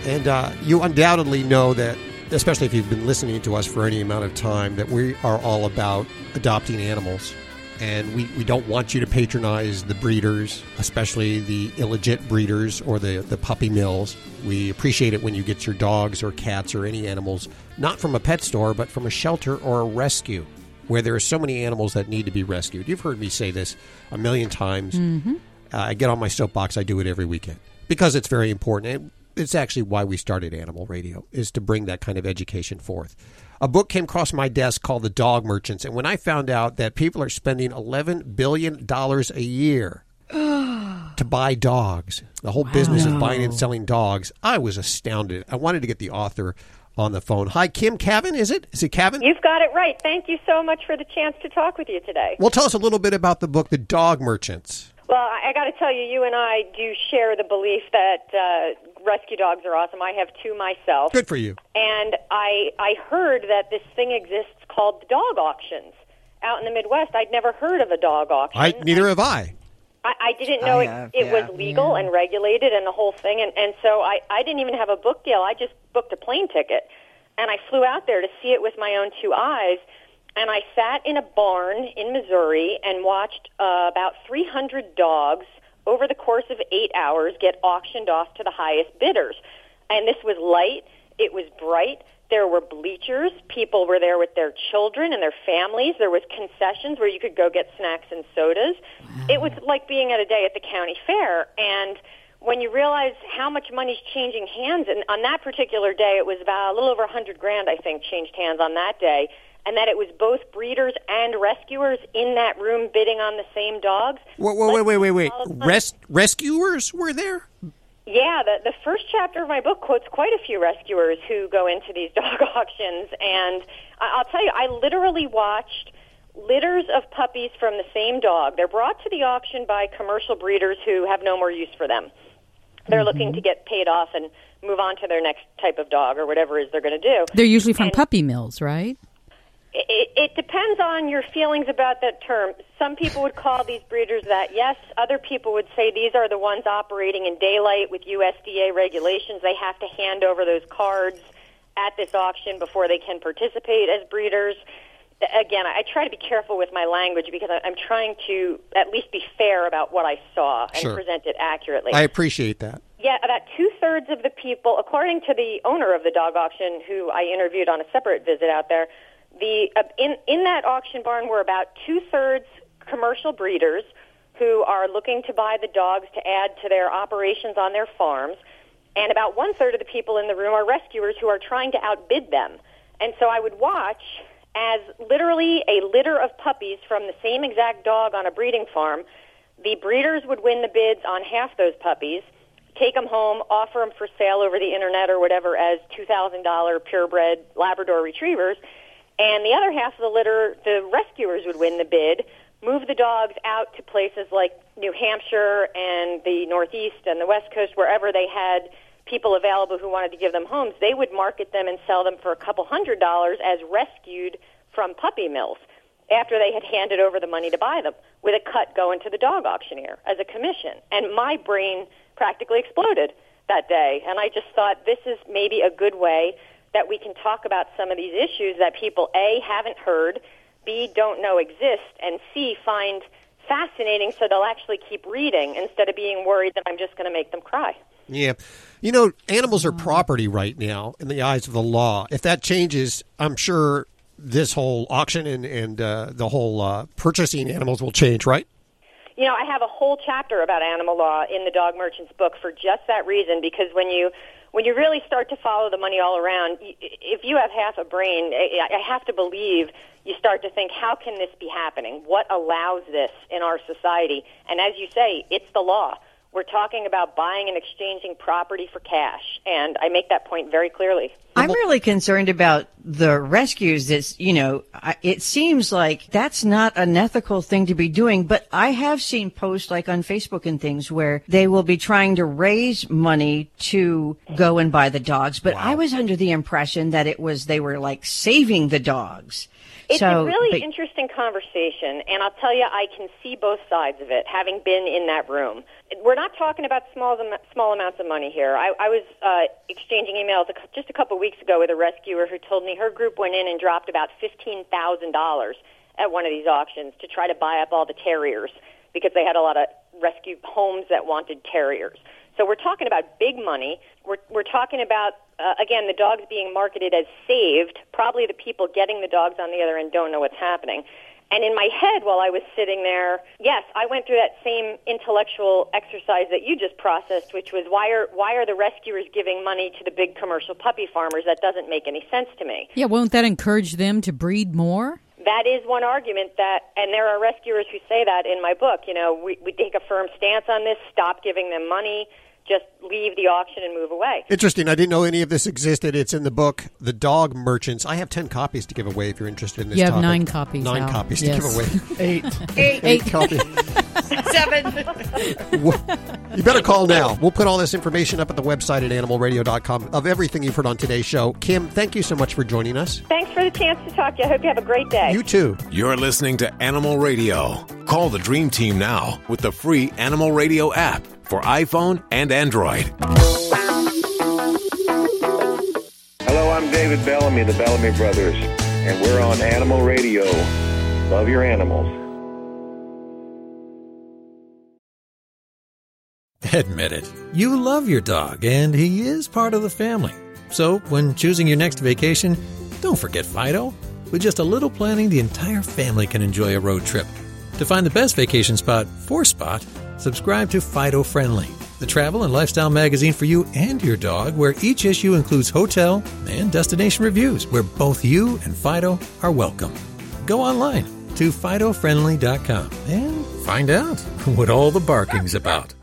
And uh, you undoubtedly know that, especially if you've been listening to us for any amount of time, that we are all about adopting animals. and we, we don't want you to patronize the breeders, especially the illegit breeders or the, the puppy mills. We appreciate it when you get your dogs or cats or any animals, not from a pet store, but from a shelter or a rescue, where there are so many animals that need to be rescued. You've heard me say this a million times. Mm-hmm. Uh, I get on my soapbox. I do it every weekend because it's very important. And it's actually why we started Animal Radio is to bring that kind of education forth. A book came across my desk called The Dog Merchants, and when I found out that people are spending eleven billion dollars a year to buy dogs, the whole business of buying and selling dogs, I was astounded. I wanted to get the author on the phone. Hi, Kim Kavin, is it? Is it Kavin? You've got it right. Thank you so much for the chance to talk with you today. Well, tell us a little bit about the book, The Dog Merchants. Well, I, I got to tell you, you and I do share the belief that uh, rescue dogs are awesome. I have two myself. Good for you. And I I heard that this thing exists called dog auctions out in the Midwest. I'd never heard of a dog auction. I neither have I. I, I didn't know I it, have, it yeah. was legal and regulated and the whole thing. And, and so I, I didn't even have a book deal. I just booked a plane ticket. And I flew out there to see it with my own two eyes. And I sat in a barn in Missouri and watched uh, about 300 dogs over the course of eight hours get auctioned off to the highest bidders. And this was light. It was bright. There were bleachers. People were there with their children and their families. There was concessions where you could go get snacks and sodas. It was like being at a day at the county fair. And when you realize how much money's changing hands, and on that particular day, it was about a little over a hundred grand, I think, changed hands on that day, and that it was both breeders and rescuers in that room bidding on the same dogs. Wait, wait, wait, wait, wait. Res- rescuers were there? Yeah, the, the first chapter of my book quotes quite a few rescuers who go into these dog auctions. And I'll tell you, I literally watched litters of puppies from the same dog. They're brought to the auction by commercial breeders who have no more use for them. They're mm-hmm. looking to get paid off and move on to their next type of dog or whatever it is they're going to do. They're usually from puppy mills, right? It, it depends on your feelings about that term. Some people would call these breeders that, yes. Other people would say these are the ones operating in daylight with USDA regulations. They have to hand over those cards at this auction before they can participate as breeders. Again, I try to be careful with my language because I'm trying to at least be fair about what I saw and Sure. present it accurately. I appreciate that. Yeah, about two thirds of the people, according to the owner of the dog auction, who I interviewed on a separate visit out there, the uh, in in that auction barn were about two thirds commercial breeders who are looking to buy the dogs to add to their operations on their farms, and about one third of the people in the room are rescuers who are trying to outbid them. And so I would watch as literally a litter of puppies from the same exact dog on a breeding farm. The breeders would win the bids on half those puppies, take them home, offer them for sale over the internet or whatever as $2,000 purebred Labrador retrievers. And the other half of the litter, the rescuers would win the bid, move the dogs out to places like New Hampshire and the Northeast and the West Coast, wherever they had people available who wanted to give them homes. They would market them and sell them for a couple hundred dollars as rescued from puppy mills after they had handed over the money to buy them, with a cut going to the dog auctioneer as a commission. And my brain practically exploded that day. And I just thought this is maybe a good way that we can talk about some of these issues that people A haven't heard, B don't know exist, and C find fascinating so they'll actually keep reading instead of being worried that I'm just going to make them cry. Yeah. You know, animals are property right now in the eyes of the law. If that changes, I'm sure this whole auction and, and uh, the whole uh, purchasing animals will change, right? You know, I have a whole chapter about animal law in the Dog Merchant's book for just that reason. Because when you when you really start to follow the money all around, if you have half a brain, I have to believe you start to think, how can this be happening? What allows this in our society? And as you say, it's the law. We're talking about buying and exchanging property for cash, and I make that point very clearly. I'm really concerned about the rescues. That's, you know, it seems like that's not an ethical thing to be doing, but I have seen posts like on Facebook and things where they will be trying to raise money to go and buy the dogs. But I was under the impression that it was, they were like saving the dogs. It's so, a really but- interesting conversation, and I'll tell you, I can see both sides of it, having been in that room. We're not talking about small small amounts of money here. I, I was uh, exchanging emails a, just a couple weeks ago with a rescuer who told me her group went in and dropped about fifteen thousand dollars at one of these auctions to try to buy up all the terriers because they had a lot of rescue homes that wanted terriers. So we're talking about big money. We're, we're talking about, uh, again, the dogs being marketed as saved. Probably the people getting the dogs on the other end don't know what's happening. And in my head, while I was sitting there, yes, I went through that same intellectual exercise that you just processed, which was why are why are the rescuers giving money to the big commercial puppy farmers? That doesn't make any sense to me. Yeah, won't that encourage them to breed more? That is one argument that, and there are rescuers who say that in my book. You know, we, we take a firm stance on this, stop giving them money, just leave the auction and move away. Interesting. I didn't know any of this existed. It's in the book, The Dog Merchants. I have 10 copies to give away if you're interested in this You have topic. nine copies, Nine Al. copies Yes. to give away. Eight. Eight. Eight copies. Seven. You better call now. We'll put all this information up at the website at animalradio.com of everything you've heard on today's show. Kim, thank you so much for joining us. Thanks for the chance to talk to you. I hope you have a great day. You too. You're listening to Animal Radio. Call the Dream Team now with the free Animal Radio app for iPhone and Android. Hello, I'm David Bellamy, the Bellamy Brothers, and we're on Animal Radio. Love your animals. Admit it. You love your dog, and he is part of the family. So, when choosing your next vacation, don't forget Fido. With just a little planning, the entire family can enjoy a road trip. To find the best vacation spot for Spot, subscribe to Fido Friendly, the travel and lifestyle magazine for you and your dog, where each issue includes hotel and destination reviews, where both you and Fido are welcome. Go online to FidoFriendly.com and find out what all the barking's about.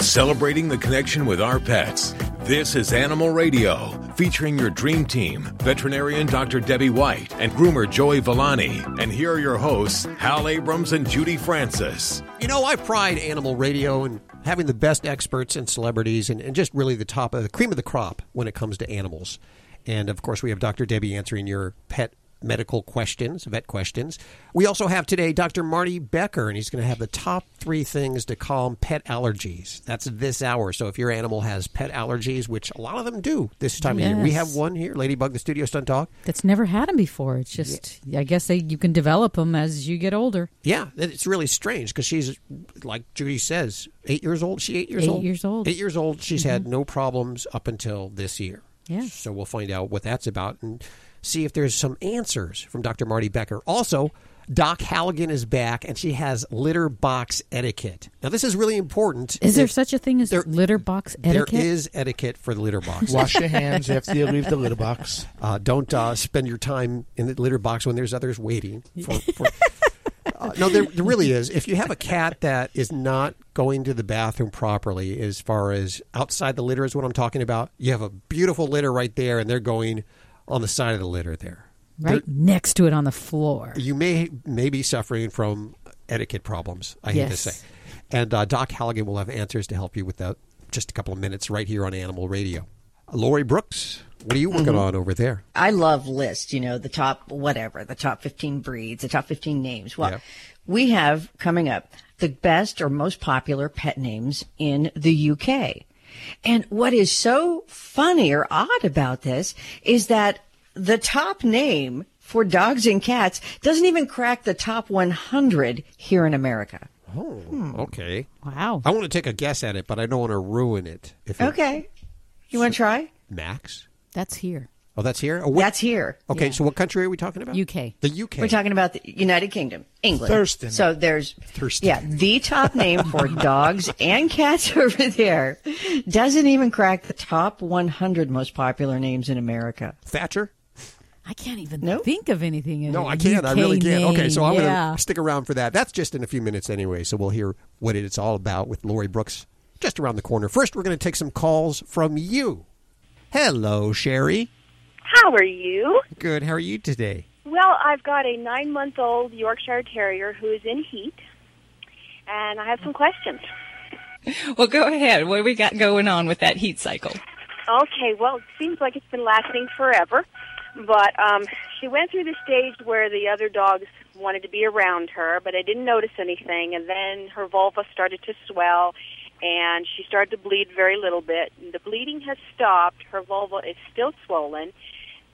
Celebrating the connection with our pets. This is Animal Radio, featuring your dream team, veterinarian Dr. Debbie White and groomer Joey Villani. And here are your hosts, Hal Abrams and Judy Francis. You know, I pride Animal Radio and having the best experts and celebrities and, and just really the top of the cream of the crop when it comes to animals. And of course, we have Dr. Debbie answering your pet medical questions, vet questions. We also have today Dr. Marty Becker, and he's going to have the top three things to calm pet allergies. That's this hour. So if your animal has pet allergies, which a lot of them do this time of year, we have one here, Ladybug, the studio stunt dog. That's never had them before. It's just, I guess they, you can develop them as you get older. Yeah, it's really strange because she's like Judy says, eight years old. She eight years Eight old. years old. Eight years old. She's had Mhm. no problems up until this year. Yeah. So we'll find out what that's about and see if there's some answers from Dr. Marty Becker. Also, Doc Halligan is back, and she has litter box etiquette. Now, this is really important. Is there If- such a thing as litter box etiquette? There is etiquette for the litter box. Wash your hands after you leave the litter box. Uh, don't uh, spend your time in the litter box when there's others waiting. For, for, uh, no, there, there really is. If you have a cat that is not going to the bathroom properly, as far as outside the litter is what I'm talking about, you have a beautiful litter right there, and they're going on the side of the litter there. right next to it on the floor. You may may be suffering from etiquette problems. I hate to say, and uh, Doc Halligan will have answers to help you with that. Just a couple of minutes right here on Animal Radio. Lori Brooks, what are you working Mhm. on over there? I love lists, you know, the top whatever, the top 15 breeds, the top 15 names. Well, Yeah. we have coming up the best or most popular pet names in the UK. And what is so funny or odd about this is that the top name for dogs and cats doesn't even crack the top 100 here in America. Oh, hmm. okay. Wow. I want to take a guess at it, but I don't want to ruin it. If it- Okay. You want to try? Max. That's here. Oh, that's here. Oh, That's here. Okay, so what country are we talking about? UK. The UK. We're talking about the United Kingdom, England. Thurston. So there's Thurston. yeah, the top name for dogs and cats over there doesn't even crack the top 100 most popular names in America. Thatcher. I can't even think of anything. In No, I can't. I really UK can't. Okay, so I'm yeah. going to stick around for that. That's just in a few minutes anyway, so we'll hear what it's all about with Lori Brooks just around the corner. First, we're going to take some calls from you. Hello, Sherry. How are you? Good. How are you today? Well, I've got a nine month old Yorkshire Terrier who is in heat, and I have some questions. Well, go ahead. What do we got going on with that heat cycle? Okay, well, it seems like it's been lasting forever, but um, she went through the stage where the other dogs wanted to be around her, but I didn't notice anything, and then her vulva started to swell, and she started to bleed very little bit. The bleeding has stopped. Her vulva is still swollen,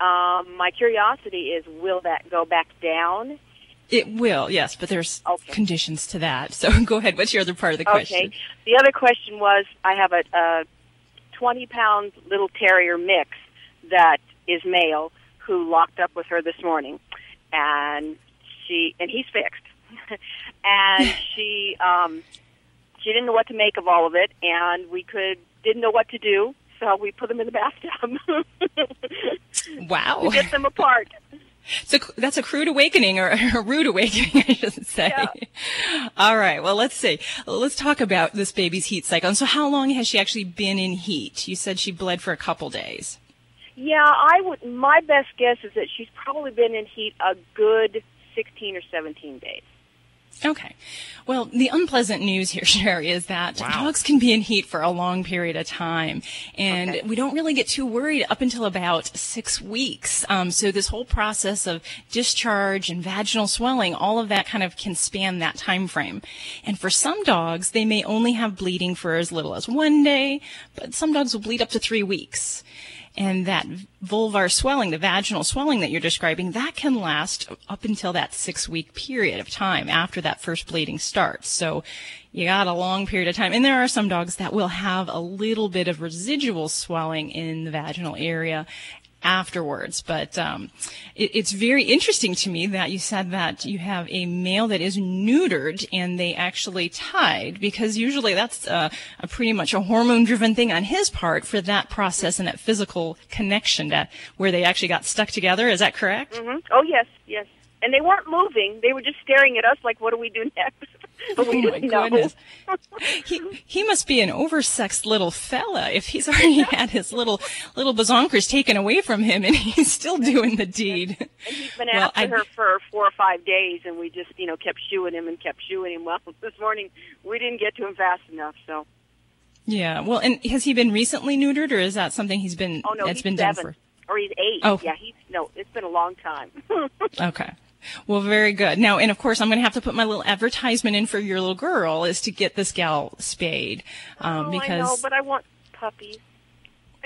Um, my curiosity is, will that go back down? It will, yes, but there's conditions to that. So go ahead. What's your other part of the question? Okay. The other question was, I have a, a 20 pound little terrier mix that is male who locked up with her this morning, and she and he's fixed, and she um, she didn't know what to make of all of it, and we could didn't know what to do, so we put him in the bathtub. Wow. to get them apart. So that's a crude awakening or a rude awakening, I should say. All right. Well, let's see. Let's talk about this baby's heat cycle. And so how long has she actually been in heat? You said she bled for a couple days. Yeah, I would. My best guess is that she's probably been in heat a good sixteen or seventeen days. Okay. Well, the unpleasant news here, Sherry, is that dogs can be in heat for a long period of time. And we don't really get too worried up until about six weeks. Um, so this whole process of discharge and vaginal swelling, all of that kind of can span that time frame. And for some dogs, they may only have bleeding for as little as one day, but some dogs will bleed up to three weeks. And that vulvar swelling, the vaginal swelling that you're describing, that can last up until that six week period of time after that first bleeding starts. So you got a long period of time. And there are some dogs that will have a little bit of residual swelling in the vaginal area afterwards. But um, it, it's very interesting to me that you said that you have a male that is neutered and they actually tied because usually that's uh, a pretty much a hormone driven thing on his part for that process and that physical connection that where they actually got stuck together. Is that correct? hmm Oh yes, yes. And they weren't moving; they were just staring at us like, "What do we do next?" Oh my goodness. he he must be an oversexed little fella if he's already had his little little bazonkers taken away from him and he's still doing the deed. And he's been Well, after I- her for four or five days, and we just, you know, kept shooing him and kept shooing him. Well, this morning we didn't get to him fast enough, so. Yeah. Well, and has he been recently neutered or is that something he's been Oh no, he's been seven, done for. or he's eight. Oh. Yeah, he's no. It's been a long time. Okay. Well, very good. Now, and of course, I'm going to have to put my little advertisement in for your little girl is to get this gal spayed, um, oh, because I know, but I want puppies.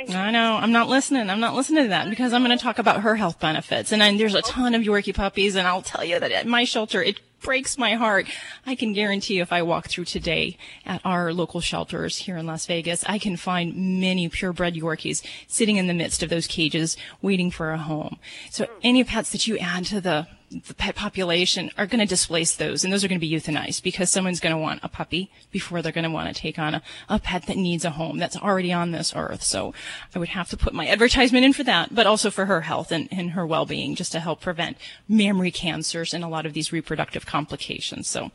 I know. I'm not listening. I'm not listening to that because I'm going to talk about her health benefits. And then there's a ton of Yorkie puppies, and I'll tell you that at my shelter, it breaks my heart. I can guarantee if I walk through today at our local shelters here in Las Vegas, I can find many purebred Yorkies sitting in the midst of those cages waiting for a home. So any pets that you add to the the pet population are going to displace those, and those are going to be euthanized because someone's going to want a puppy before they're going to want to take on a, a pet that needs a home that's already on this earth. So I would have to put my advertisement in for that, but also for her health and, and her well-being, just to help prevent mammary cancers and a lot of these reproductive complications. So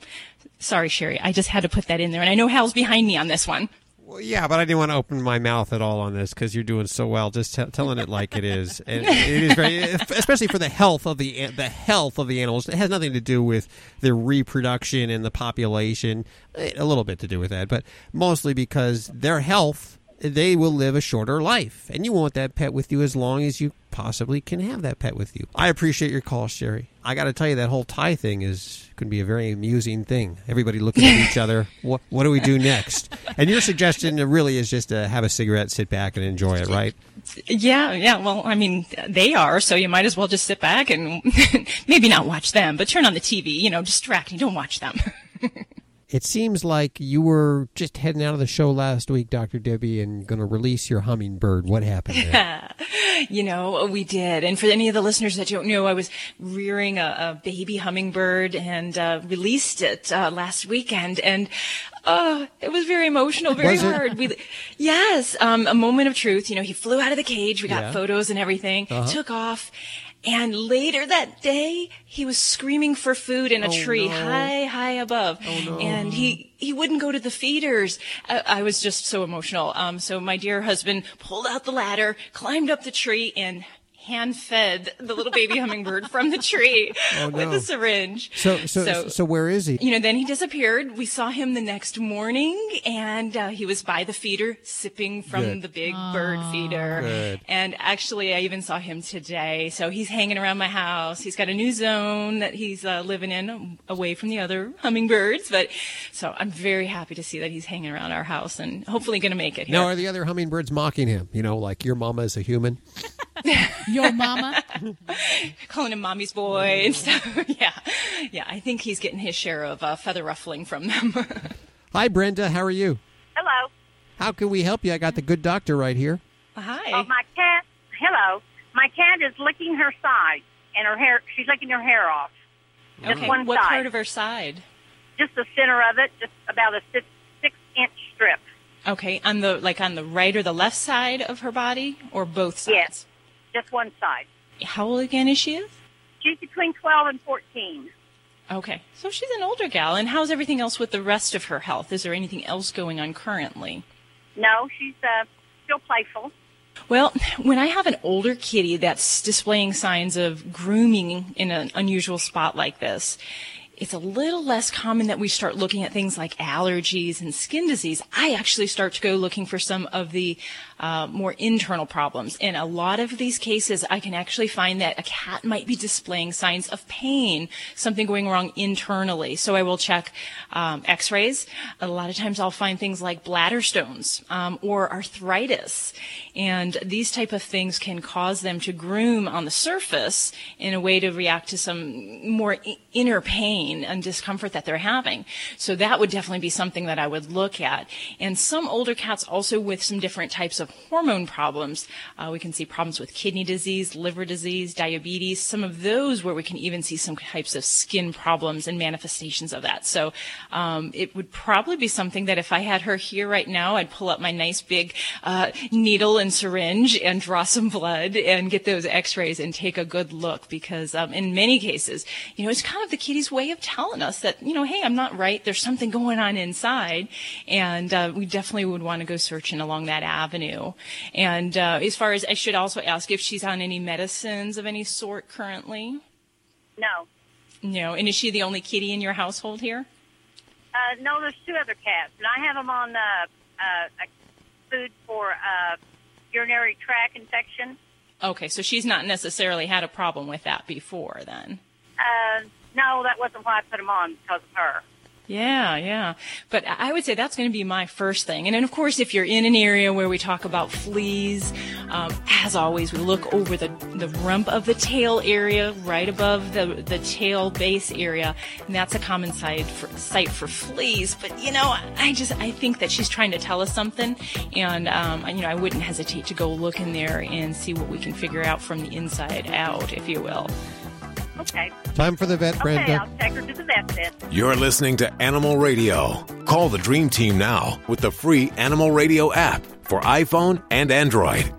sorry, Sherry, I just had to put that in there, and I know Hal's behind me on this one. Well, yeah, but I didn't want to open my mouth at all on this because you're doing so well. Just t- telling it like it is, and it is very, especially for the health of the the health of the animals. It has nothing to do with their reproduction and the population. Eh, A little bit to do with that, but mostly because their health. They will live a shorter life, and you want that pet with you as long as you possibly can have that pet with you. I appreciate your call, Sherry. I got to tell you, that whole tie thing is going to be a very amusing thing. Everybody looking at each other. What, what do we do next? And your suggestion really is just to have a cigarette, sit back, and enjoy it, right? Yeah, yeah. Well, I mean, they are, so you might as well just sit back and maybe not watch them, but turn on the TV. You know, distracting. Don't watch them. It seems like you were just heading out of the show last week, Dr. Debbie, and going to release your hummingbird. What happened there? you know, we did. And for any of the listeners that don't know, I was rearing a, a baby hummingbird and uh, released it uh, last weekend. And uh, it was very emotional, very hard. We, yes, um, a moment of truth. You know, he flew out of the cage. We got Yeah. photos and everything. Uh-huh. Took off. And later that day, he was screaming for food in a Oh, tree no. high, high above. no. And he, he wouldn't go to the feeders. I, I was just so emotional. Um, so my dear husband pulled out the ladder, climbed up the tree, and hand fed the little baby hummingbird from the tree Oh, with no. a syringe. So, so, so, where is he? You know, then he disappeared. We saw him the next morning, and uh, he was by the feeder, sipping from Good. the big bird feeder. Good. And actually, I even saw him today. So he's hanging around my house. He's got a new zone that he's uh, living in, away from the other hummingbirds. But so I'm very happy to see that he's hanging around our house, and hopefully going to make it here. Now, are the other hummingbirds mocking him? You know, like your mama is a human? Yo, mama. calling him mommy's boy and stuff. yeah, yeah. I think he's getting his share of uh, feather ruffling from them. Hi, Brenda. How are you? Hello. How can we help you? I got the good doctor right here. Hi. Oh, my cat. Hello. My cat is licking her side, and her hair. She's licking her hair off. Just okay. one what side. part of her side? Just the center of it, just about a six, six inch strip. Okay, on the like on the right or the left side of her body, or both sides? Yes, just one side. How old again is she? She's between twelve and fourteen. Okay, so she's an older gal. And how's everything else with the rest of her health? Is there anything else going on currently? No, she's uh, still playful. Well, when I have an older kitty that's displaying signs of grooming in an unusual spot like this, it's a little less common that we start looking at things like allergies and skin disease. I actually start to go looking for some of the uh, more internal problems. In a lot of these cases, I can actually find that a cat might be displaying signs of pain, something going wrong internally. So I will check um, x-rays. A lot of times I'll find things like bladder stones um, or arthritis. And these type of things can cause them to groom on the surface in a way to react to some more I- inner pain and discomfort that they're having. So that would definitely be something that I would look at. And some older cats also with some different types of hormone problems. Uh, we can see problems with kidney disease, liver disease, diabetes, some of those where we can even see some types of skin problems and manifestations of that. So um, it would probably be something that if I had her here right now, I'd pull up my nice big uh, needle and syringe and draw some blood and get those x-rays and take a good look because um, in many cases, you know, it's kind of the kitty's way of telling us that, you know, hey, I'm not right. There's something going on inside. And uh, we definitely would want to go searching along that avenue. And uh, as far as I should also ask if she's on any medicines of any sort currently. No. No. And is she the only kitty in your household here? Uh, no, there's two other cats, and I have them on uh, uh, a food for uh, urinary tract infection. Okay, so she's not necessarily had a problem with that before then. Uh, no, that wasn't why I put them on because of her. Yeah, yeah. But I would say that's going to be my first thing. And then, of course, if you're in an area where we talk about fleas, um, as always, we look over the, the rump of the tail area, right above the, the tail base area. And that's a common site for, site for fleas. But, you know, I just, I think that she's trying to tell us something. And, um, you know, I wouldn't hesitate to go look in there and see what we can figure out from the inside out, if you will. Okay. Time for the vet, Brenda. Okay, I'll take her to the vet then. You're listening to Animal Radio. Call the Dream Team now with the free Animal Radio app for iPhone and Android.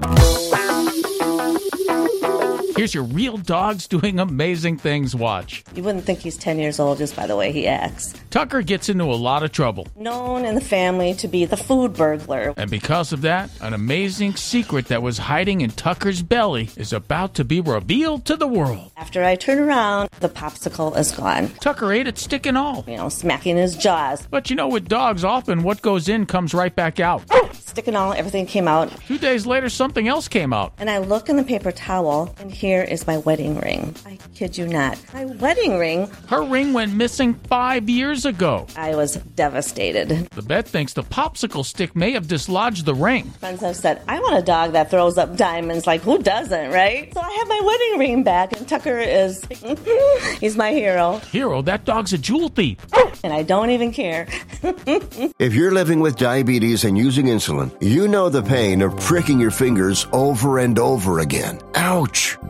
Here's your real dogs doing amazing things. Watch. You wouldn't think he's 10 years old just by the way he acts. Tucker gets into a lot of trouble. Known in the family to be the food burglar. And because of that, an amazing secret that was hiding in Tucker's belly is about to be revealed to the world. After I turn around, the popsicle is gone. Tucker ate it stick and all. You know, smacking his jaws. But you know, with dogs, often what goes in comes right back out. Stick and all, everything came out. Two days later, something else came out. And I look in the paper towel, and here is my wedding ring. I kid you not. My wedding ring. Her ring went missing five years ago. I was devastated. The vet thinks the popsicle stick may have dislodged the ring. Friends have said, I want a dog that throws up diamonds. Like, who doesn't, right? So I have my wedding ring back, and Tucker is. he's my hero. Hero, that dog's a jewel thief. And I don't even care. If you're living with diabetes and using insulin, you know the pain of pricking your fingers over and over again. Ouch!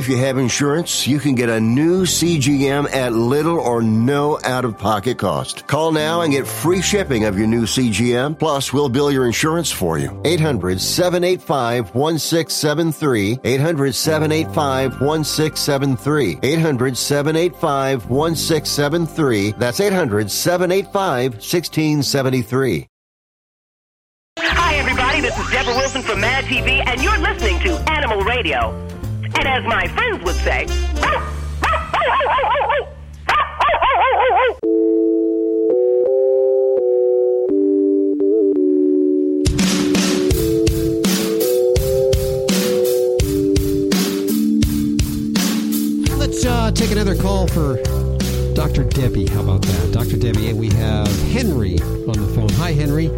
if you have insurance, you can get a new CGM at little or no out of pocket cost. Call now and get free shipping of your new CGM. Plus, we'll bill your insurance for you. 800 785 1673. 800 785 1673. 800 785 1673. That's 800 785 1673. Hi, everybody. This is Deborah Wilson from Mad TV, and you're listening to Animal Radio. And as my friends would say, Let's uh, take another call for Dr. Debbie. How about that? Dr. Debbie, and we have Henry on the phone. Hi, Henry.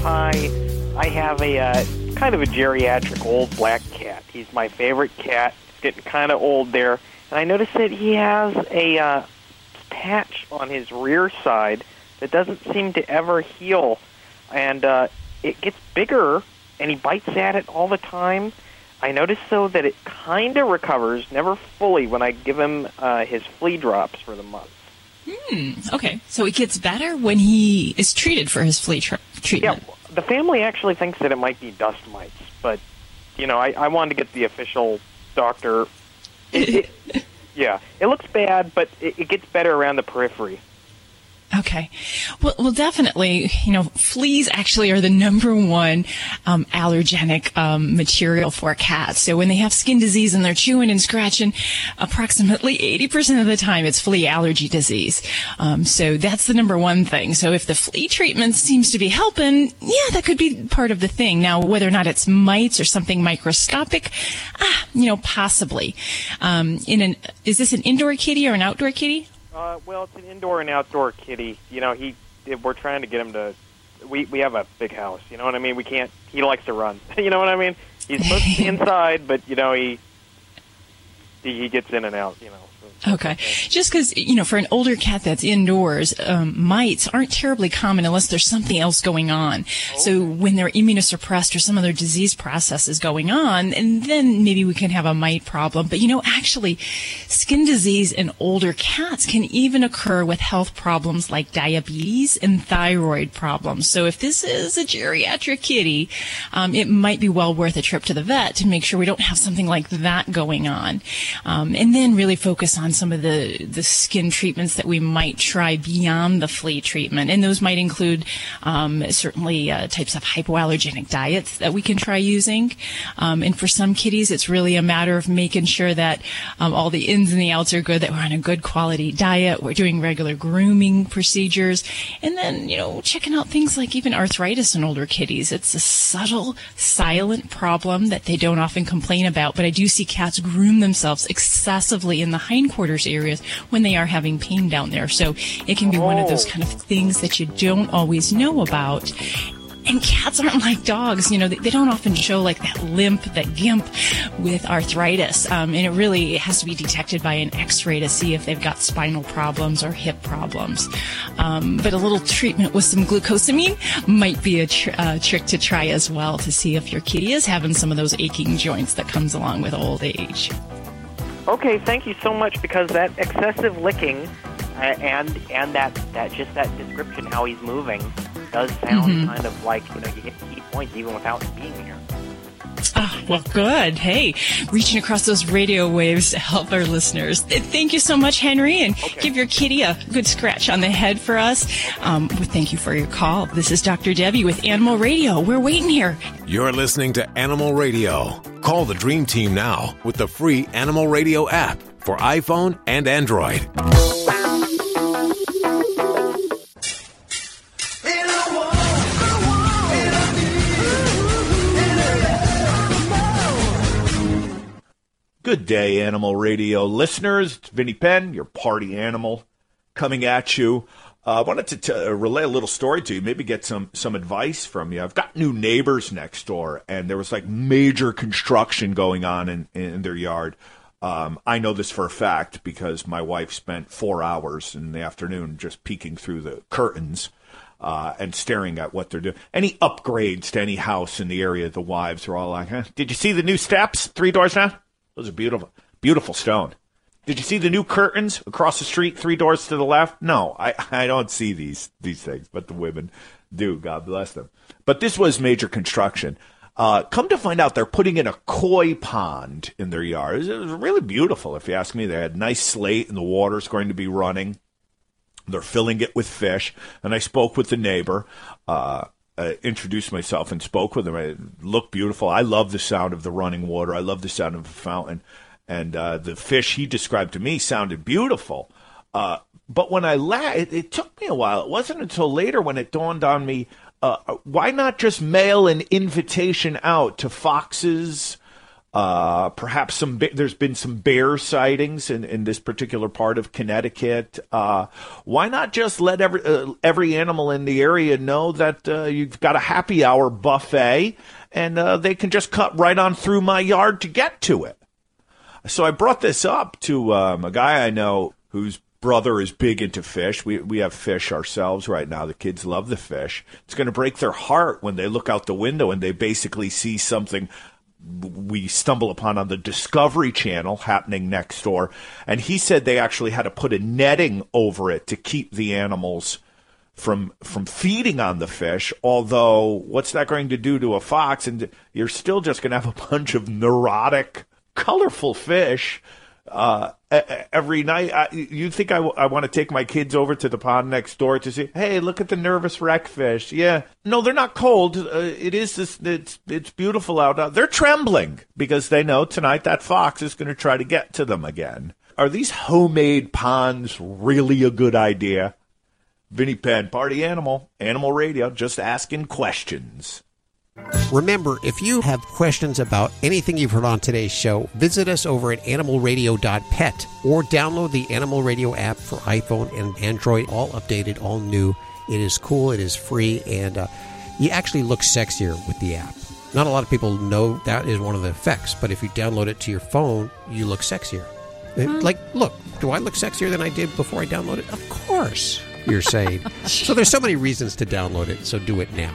Hi, I have a uh, kind of a geriatric old black cat. He's my favorite cat. Getting kind of old there, and I noticed that he has a uh, patch on his rear side that doesn't seem to ever heal, and uh, it gets bigger, and he bites at it all the time. I noticed though that it kind of recovers, never fully, when I give him uh, his flea drops for the month. Hmm. Okay. So it gets better when he is treated for his flea tr- treatment. Yeah, the family actually thinks that it might be dust mites, but you know, I, I wanted to get the official doctor. It, it, yeah, it looks bad, but it, it gets better around the periphery. Okay. Well, well, definitely, you know, fleas actually are the number one um, allergenic um, material for cats. So when they have skin disease and they're chewing and scratching, approximately 80% of the time it's flea allergy disease. Um, so that's the number one thing. So if the flea treatment seems to be helping, yeah, that could be part of the thing. Now, whether or not it's mites or something microscopic, ah, you know, possibly. Um, in an, is this an indoor kitty or an outdoor kitty? Uh, well, it's an indoor and outdoor kitty. You know, he we're trying to get him to. We we have a big house. You know what I mean? We can't. He likes to run. you know what I mean? He's supposed to be inside, but you know he he, he gets in and out. You know. Okay. Just because, you know, for an older cat that's indoors, um, mites aren't terribly common unless there's something else going on. So when they're immunosuppressed or some other disease process is going on, and then maybe we can have a mite problem. But, you know, actually, skin disease in older cats can even occur with health problems like diabetes and thyroid problems. So if this is a geriatric kitty, um, it might be well worth a trip to the vet to make sure we don't have something like that going on. Um, and then really focus on some of the, the skin treatments that we might try beyond the flea treatment. And those might include um, certainly uh, types of hypoallergenic diets that we can try using. Um, and for some kitties, it's really a matter of making sure that um, all the ins and the outs are good, that we're on a good quality diet, we're doing regular grooming procedures, and then, you know, checking out things like even arthritis in older kitties. It's a subtle, silent problem that they don't often complain about, but I do see cats groom themselves excessively in the hindquarters areas when they are having pain down there. So it can be one of those kind of things that you don't always know about. And cats aren't like dogs, you know, they, they don't often show like that limp, that gimp with arthritis. Um, and it really has to be detected by an x-ray to see if they've got spinal problems or hip problems. Um, but a little treatment with some glucosamine might be a tr- uh, trick to try as well to see if your kitty is having some of those aching joints that comes along with old age. Okay, thank you so much because that excessive licking uh, and and that that just that description how he's moving does sound Mhm. kind of like you know you hit key points even without being here. Ah, well, good. Hey, reaching across those radio waves to help our listeners. Thank you so much, Henry, and give your kitty a good scratch on the head for us. Um, well, thank you for your call. This is Dr. Debbie with Animal Radio. We're waiting here. You're listening to Animal Radio. Call the Dream Team now with the free Animal Radio app for iPhone and Android. Good day, Animal Radio listeners. It's Vinny Penn, your party animal, coming at you. Uh, I wanted to t- uh, relay a little story to you, maybe get some some advice from you. I've got new neighbors next door, and there was like major construction going on in, in their yard. Um, I know this for a fact because my wife spent four hours in the afternoon just peeking through the curtains uh, and staring at what they're doing. Any upgrades to any house in the area, the wives are all like, huh? "Did you see the new steps three doors down? Those are beautiful, beautiful stone." Did you see the new curtains across the street, three doors to the left? No, I, I don't see these these things, but the women do. God bless them. But this was major construction. Uh, come to find out, they're putting in a koi pond in their yard. It was really beautiful, if you ask me. They had nice slate, and the water's going to be running. They're filling it with fish. And I spoke with the neighbor, uh, uh, introduced myself, and spoke with him. It looked beautiful. I love the sound of the running water. I love the sound of a fountain. and uh, the fish he described to me sounded beautiful. Uh, but when I la- it, it took me a while. It wasn't until later when it dawned on me. Uh, why not just mail an invitation out to foxes? Uh, perhaps some. There's been some bear sightings in, in this particular part of Connecticut. Uh, why not just let every uh, every animal in the area know that uh, you've got a happy hour buffet, and uh, they can just cut right on through my yard to get to it. So I brought this up to um, a guy I know whose brother is big into fish. We we have fish ourselves right now. The kids love the fish. It's going to break their heart when they look out the window and they basically see something we stumble upon on the Discovery Channel happening next door. And he said they actually had to put a netting over it to keep the animals from from feeding on the fish. Although, what's that going to do to a fox? And you're still just going to have a bunch of neurotic, colorful fish uh, every night. I, you think I, w- I want to take my kids over to the pond next door to see? Hey, look at the nervous wreck fish. Yeah, no, they're not cold. Uh, it is this. It's it's beautiful out. They're trembling because they know tonight that fox is going to try to get to them again. Are these homemade ponds really a good idea? Vinny Penn, Party Animal, Animal Radio, just asking questions. Remember, if you have questions about anything you've heard on today's show, visit us over at animalradio.pet or download the Animal Radio app for iPhone and Android, all updated, all new. It is cool, it is free, and uh, you actually look sexier with the app. Not a lot of people know that is one of the effects, but if you download it to your phone, you look sexier. Hmm. Like, look, do I look sexier than I did before I downloaded it? Of course, you're saying. so there's so many reasons to download it, so do it now.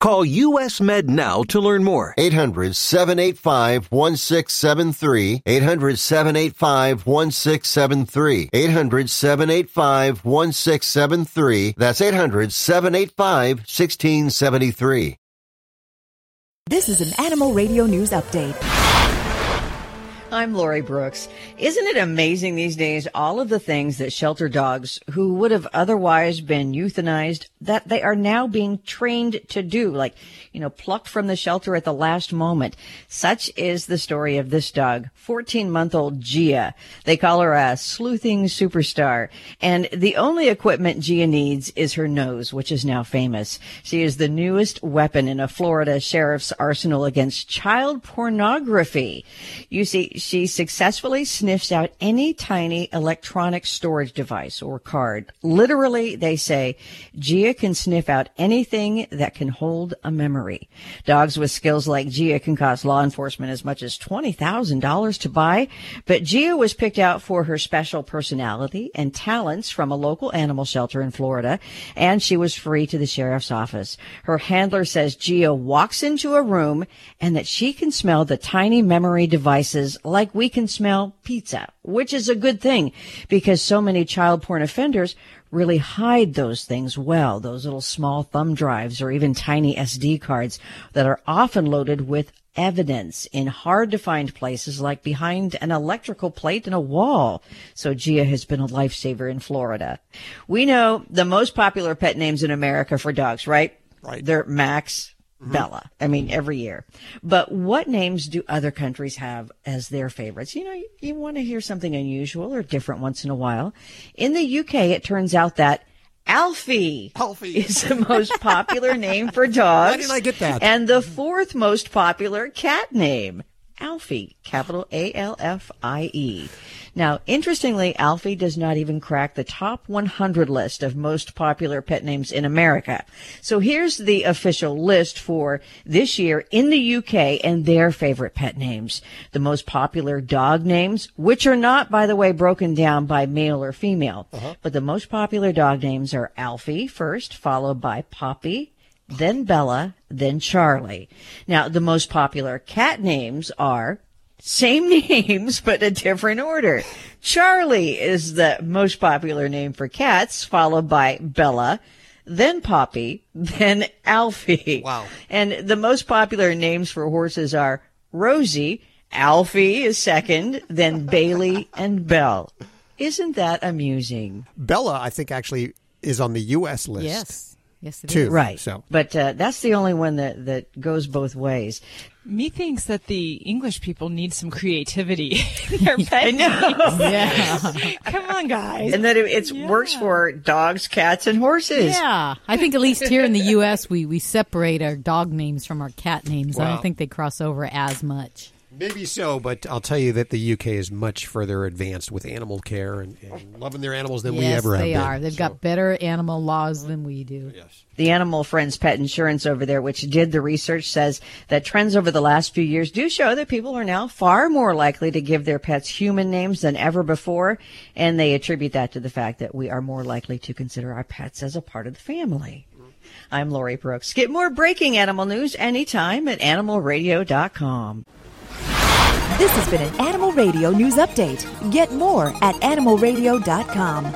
Call US Med now to learn more. 800 785 1673. 800 785 1673. 800 785 1673. That's 800 785 1673. This is an Animal Radio News Update. I'm Lori Brooks. Isn't it amazing these days all of the things that shelter dogs who would have otherwise been euthanized that they are now being trained to do, like, you know, plucked from the shelter at the last moment. Such is the story of this dog, 14 month old Gia. They call her a sleuthing superstar. And the only equipment Gia needs is her nose, which is now famous. She is the newest weapon in a Florida sheriff's arsenal against child pornography. You see, she successfully sniffs out any tiny electronic storage device or card. Literally, they say, Gia can sniff out anything that can hold a memory. Dogs with skills like Gia can cost law enforcement as much as $20,000 to buy, but Gia was picked out for her special personality and talents from a local animal shelter in Florida, and she was free to the sheriff's office. Her handler says Gia walks into a room and that she can smell the tiny memory devices like we can smell pizza, which is a good thing because so many child porn offenders really hide those things well, those little small thumb drives or even tiny SD cards that are often loaded with evidence in hard to find places like behind an electrical plate in a wall. So Gia has been a lifesaver in Florida. We know the most popular pet names in America for dogs, right? Right. They're Max, Mm-hmm. Bella. I mean, mm-hmm. every year. But what names do other countries have as their favorites? You know, you, you want to hear something unusual or different once in a while. In the UK, it turns out that Alfie, Alfie. is the most popular name for dogs. Why didn't I get that? And the mm-hmm. fourth most popular cat name. Alfie, capital A L F I E. Now, interestingly, Alfie does not even crack the top 100 list of most popular pet names in America. So here's the official list for this year in the UK and their favorite pet names. The most popular dog names, which are not, by the way, broken down by male or female, uh-huh. but the most popular dog names are Alfie first, followed by Poppy, then Bella, then Charlie. Now, the most popular cat names are same names, but a different order. Charlie is the most popular name for cats, followed by Bella, then Poppy, then Alfie. Wow. And the most popular names for horses are Rosie, Alfie is second, then Bailey and Belle. Isn't that amusing? Bella, I think, actually is on the U.S. list. Yes. Yes, it too. is. Right. So But uh, that's the only one that, that goes both ways. Methinks that the English people need some creativity in their pet I know. Yeah. Come on, guys. And that it it's works for dogs, cats, and horses. Yeah, I think at least here in the U.S. we we separate our dog names from our cat names. I don't think they cross over as much. Maybe so, but I'll tell you that the U.K. is much further advanced with animal care and, and loving their animals than we yes, ever have they been. are. They've got better animal laws than we do. Yes. The Animal Friends Pet Insurance over there, which did the research, says that trends over the last few years do show that people are now far more likely to give their pets human names than ever before. And they attribute that to the fact that we are more likely to consider our pets as a part of the family. I'm Lori Brooks. Get more breaking animal news anytime at animalradio.com. This has been an Animal Radio News Update. Get more at animalradio.com.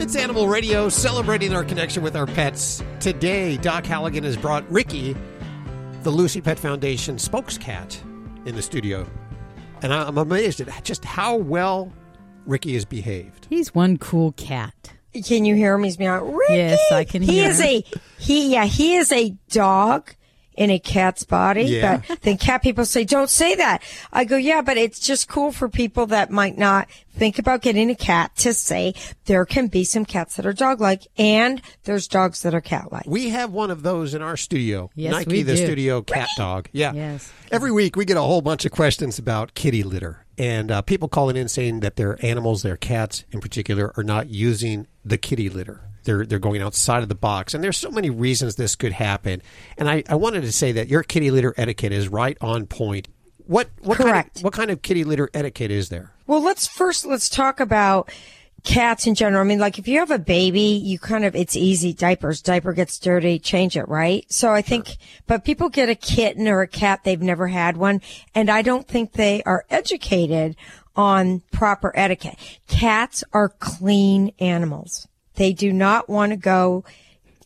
It's Animal Radio celebrating our connection with our pets. Today, Doc Halligan has brought Ricky, the Lucy Pet Foundation spokescat, in the studio. And I- I'm amazed at just how well Ricky has behaved. He's one cool cat. Can you hear him? He's meowing. Ricky! Yes, I can hear. Him. He is him. a he. Yeah, he is a dog in a cat's body. Yeah. But then cat people say, "Don't say that." I go, "Yeah, but it's just cool for people that might not think about getting a cat to say there can be some cats that are dog-like, and there's dogs that are cat-like." We have one of those in our studio. Yes, Nike, we the do. studio cat dog. Yeah. Yes. Every week we get a whole bunch of questions about kitty litter, and uh, people calling in saying that their animals, their cats in particular, are not using the kitty litter. They're they're going outside of the box, and there's so many reasons this could happen. And I, I wanted to say that your kitty litter etiquette is right on point. What what Correct. Kind of, what kind of kitty litter etiquette is there? Well, let's first let's talk about cats in general. I mean, like if you have a baby, you kind of it's easy diapers. Diaper gets dirty, change it, right? So I think, but people get a kitten or a cat they've never had one, and I don't think they are educated on proper etiquette. Cats are clean animals. They do not want to go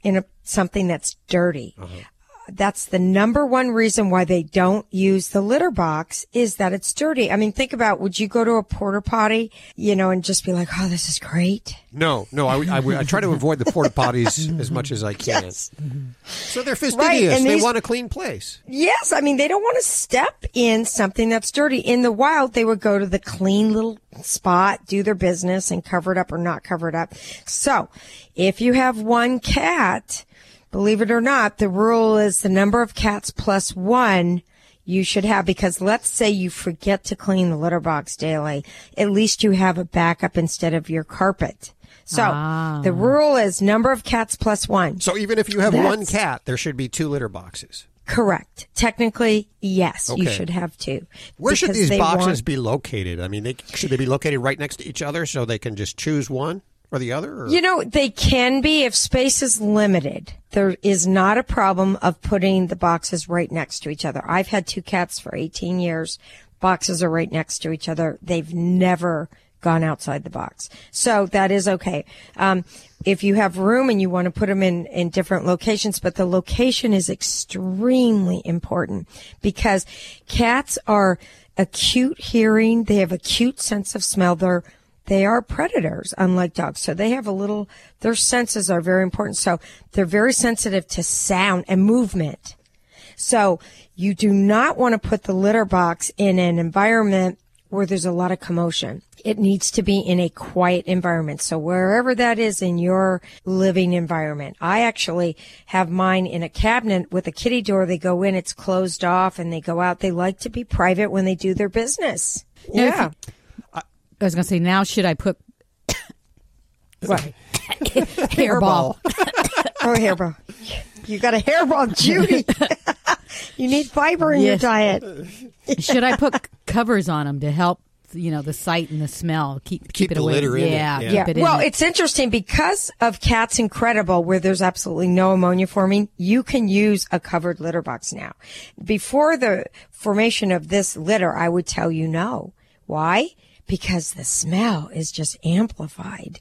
in a something that's dirty uh-huh. That's the number one reason why they don't use the litter box is that it's dirty. I mean, think about, would you go to a porta potty, you know, and just be like, oh, this is great? No, no. I, I, I try to avoid the porta potties as much as I can. So they're fastidious. and they these- want a clean place. Yes. I mean, they don't want to step in something that's dirty. In the wild, they would go to the clean little spot, do their business and cover it up or not cover it up. So if you have one cat, believe it or not, the rule is the number of cats plus one you should have because let's say you forget to clean the litter box daily. At least you have a backup instead of your carpet. So Ah. the rule is number of cats plus one. So even if you have one cat, there should be two litter boxes. Correct. Technically, yes, you should have two. Where should these boxes want- be located? I mean, they, should they be located right next to each other so they can just choose one or the other? Or? You know, they can be if space is limited. There is not a problem of putting the boxes right next to each other. I've had two cats for 18 years. Boxes are right next to each other. They've never gone outside the box. So that is okay. Um, if you have room and you want to put them in, in different locations, but the location is extremely important because cats are acute hearing. They have acute sense of smell. They're they are predators, unlike dogs. So they have a little, their senses are very important. So they're very sensitive to sound and movement. So you do not want to put the litter box in an environment where there's a lot of commotion. It needs to be in a quiet environment. So wherever that is in your living environment, I actually have mine in a cabinet with a kitty door. They go in, it's closed off and they go out. They like to be private when they do their business. Now, if Yeah. I was going to say, now should I put What? hairball? oh, hairball. You got a hairball, Judy. you need fiber in your diet. should I put covers on them to help, you know, the sight and the smell? Keep keep, it the away. litter in it, yeah, yeah. keep it in well, it. it's interesting because of Cats Incredible, where there's absolutely no ammonia forming, you can use a covered litter box now. Before the formation of this litter, I would tell you no. Why? Because the smell is just amplified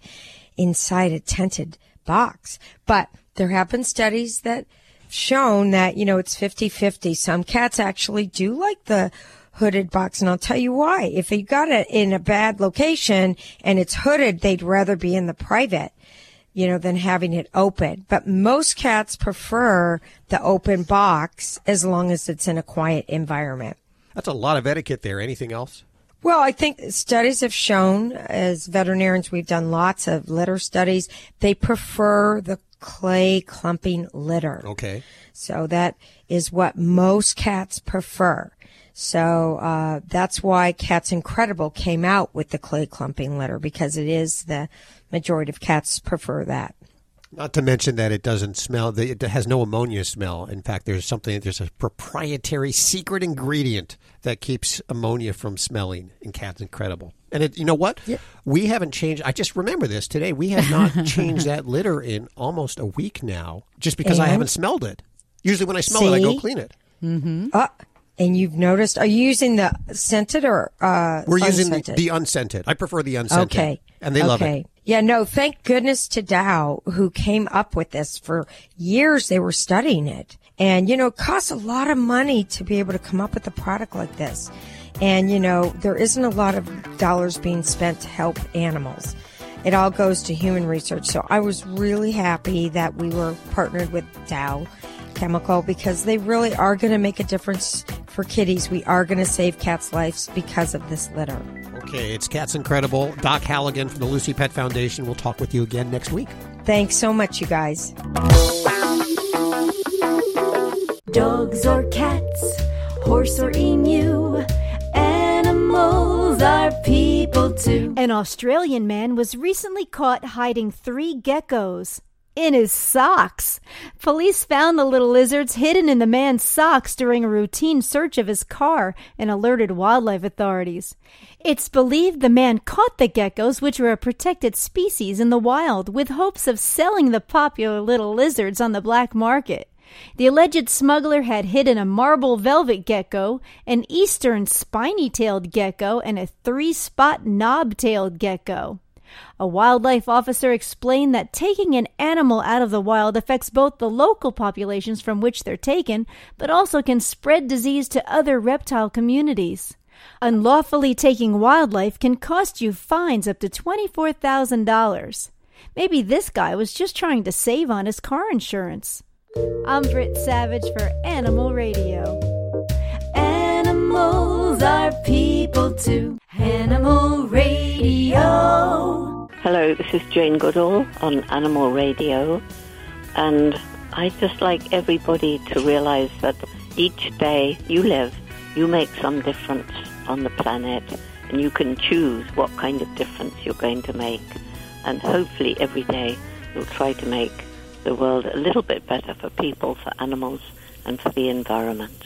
inside a tented box. But there have been studies that shown that, you know, it's 50-50. Some cats actually do like the hooded box. And I'll tell you why. If you got it in a bad location and it's hooded, they'd rather be in the private, you know, than having it open. But most cats prefer the open box as long as it's in a quiet environment. That's a lot of etiquette there. Anything else? Well, I think studies have shown, as veterinarians, we've done lots of litter studies, they prefer the clay clumping litter. Okay. So that is what most cats prefer. So uh, that's why Cats Incredible came out with the clay clumping litter because it is the majority of cats prefer that. Not to mention that it doesn't smell. It has no ammonia smell. In fact, there's something. There's a proprietary secret ingredient that keeps ammonia from smelling in Cats Incredible. And it, you know what? We haven't changed. I just remember this today. We have not changed that litter in almost a week now, just because I haven't smelled it. Usually, when I smell it, I go clean it. Mm-hmm. Uh, and you've noticed, are you using the scented or uh, We're using the, unscented? the unscented. I prefer the unscented. Okay. And they love it. Yeah, no, thank goodness to Dow who came up with this. For years they were studying it. And, you know, it costs a lot of money to be able to come up with a product like this. And, you know, there isn't a lot of dollars being spent to help animals. It all goes to human research. So I was really happy that we were partnered with Dow Chemical because they really are going to make a difference for kitties. We are going to save cats' lives because of this litter. Okay, it's Cats Incredible. Doc Halligan from the Lucy Pet Foundation. We'll talk with you again next week. Thanks so much, you guys. Dogs or cats, horse or emu, animals are people too. An Australian man was recently caught hiding three geckos in his socks. Police found the little lizards hidden in the man's socks during a routine search of his car and alerted wildlife authorities. It's believed the man caught the geckos, which are a protected species in the wild, with hopes of selling the popular little lizards on the black market. The alleged smuggler had hidden a marble velvet gecko, an eastern spiny tailed gecko, and a three spot knob tailed gecko. A wildlife officer explained that taking an animal out of the wild affects both the local populations from which they're taken, but also can spread disease to other reptile communities. Unlawfully taking wildlife can cost you fines up to $24,000. Maybe this guy was just trying to save on his car insurance. I'm Britt Savage for Animal Radio. Animals are people too. Animal Radio. Hello, this is Jane Goodall on Animal Radio, and I just like everybody to realize that each day you live, you make some difference on the planet, and you can choose what kind of difference you're going to make. And hopefully, every day you'll try to make the world a little bit better for people, for animals, and for the environment.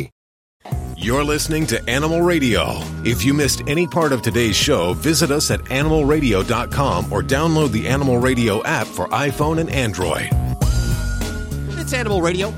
You're listening to Animal Radio. If you missed any part of today's show, visit us at animalradio.com or download the Animal Radio app for iPhone and Android. It's Animal Radio.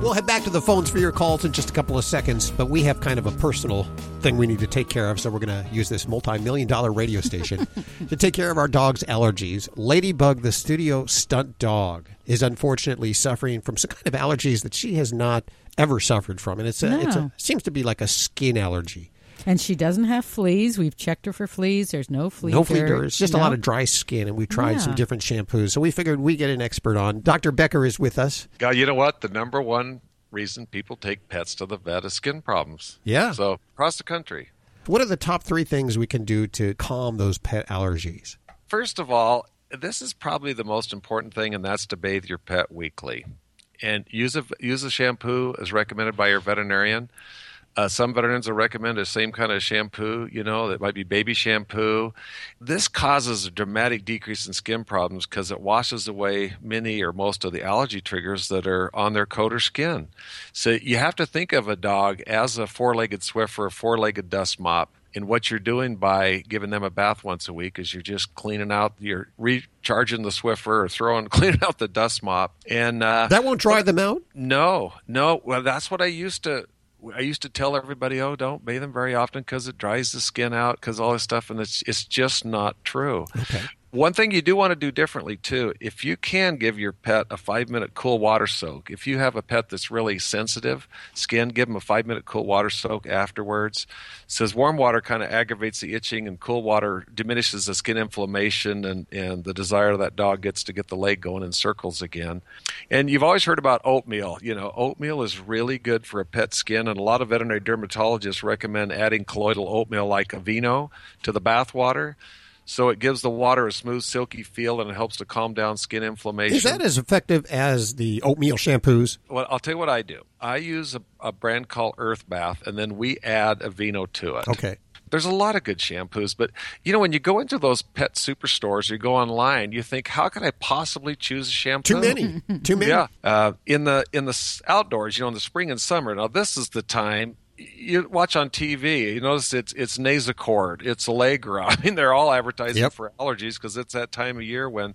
We'll head back to the phones for your calls in just a couple of seconds, but we have kind of a personal thing we need to take care of, so we're going to use this multi million dollar radio station to take care of our dog's allergies. Ladybug, the studio stunt dog, is unfortunately suffering from some kind of allergies that she has not ever suffered from. And it's a, it's a, seems to be like a skin allergy. And she doesn't have fleas. We've checked her for fleas. There's no flea. no flea dirt. dirt. It's just a lot of dry skin, and we tried some different shampoos. So we figured we get an expert on. Dr. Becker is with us. God, you know what? The number one reason people take pets to the vet is skin problems. Yeah. So across the country. What are the top three things we can do to calm those pet allergies? First of all, this is probably the most important thing, and that's to bathe your pet weekly, and use a use a shampoo as recommended by your veterinarian. Uh, some veterinarians will recommend the same kind of shampoo, you know, that might be baby shampoo. This causes a dramatic decrease in skin problems because it washes away many or most of the allergy triggers that are on their coat or skin. So you have to think of a dog as a four legged Swiffer, a four legged dust mop. And what you're doing by giving them a bath once a week is you're just cleaning out, you're recharging the Swiffer or throwing, cleaning out the dust mop. And uh, That won't dry them out? no, no. Well, that's what I used to. I used to tell everybody, "Oh, don't bathe them very often because it dries the skin out because all this stuff," and it's it's just not true. Okay. One thing you do want to do differently too, if you can give your pet a five minute cool water soak, if you have a pet that's really sensitive skin, give them a five minute cool water soak afterwards. says warm water kind of aggravates the itching, and cool water diminishes the skin inflammation and, and the desire that dog gets to get the leg going in circles again. And you've always heard about oatmeal. You know, oatmeal is really good for a pet skin, and a lot of veterinary dermatologists recommend adding colloidal oatmeal like Aveeno to the bath water. So it gives the water a smooth, silky feel, and it helps to calm down skin inflammation. Is that as effective as the oatmeal shampoos? Well, I'll tell you what I do. I use a, a brand called Earth Bath, and then we add Aveeno to it. Okay. There's a lot of good shampoos, but you know when you go into those pet superstores, or you go online, you think, how can I possibly choose a shampoo? Too many. Too many. Yeah. Uh, in the in the outdoors, you know, in the spring and summer. Now this is the time you watch on TV. You notice it's it's Nasacort, it's Allegra. I mean, they're all advertising Yep. for allergies because it's that time of year when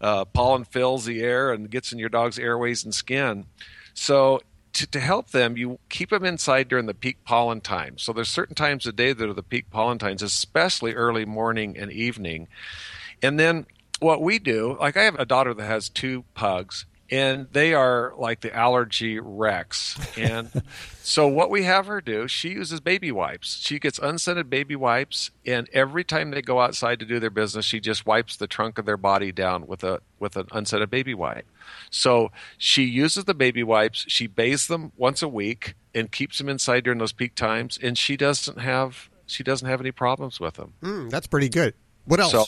uh, pollen fills the air and gets in your dog's airways and skin. So to, to help them, you keep them inside during the peak pollen time. So there's certain times of day that are the peak pollen times, especially early morning and evening. And then what we do, like I have a daughter that has two pugs, and they are like the allergy wrecks. And so what we have her do, she uses baby wipes. She gets unscented baby wipes, and every time they go outside to do their business, she just wipes the trunk of their body down with a with an unscented baby wipe. So she uses the baby wipes. She bathes them once a week and keeps them inside during those peak times, and she doesn't have she doesn't have any problems with them. Mm, that's pretty good. What else? So,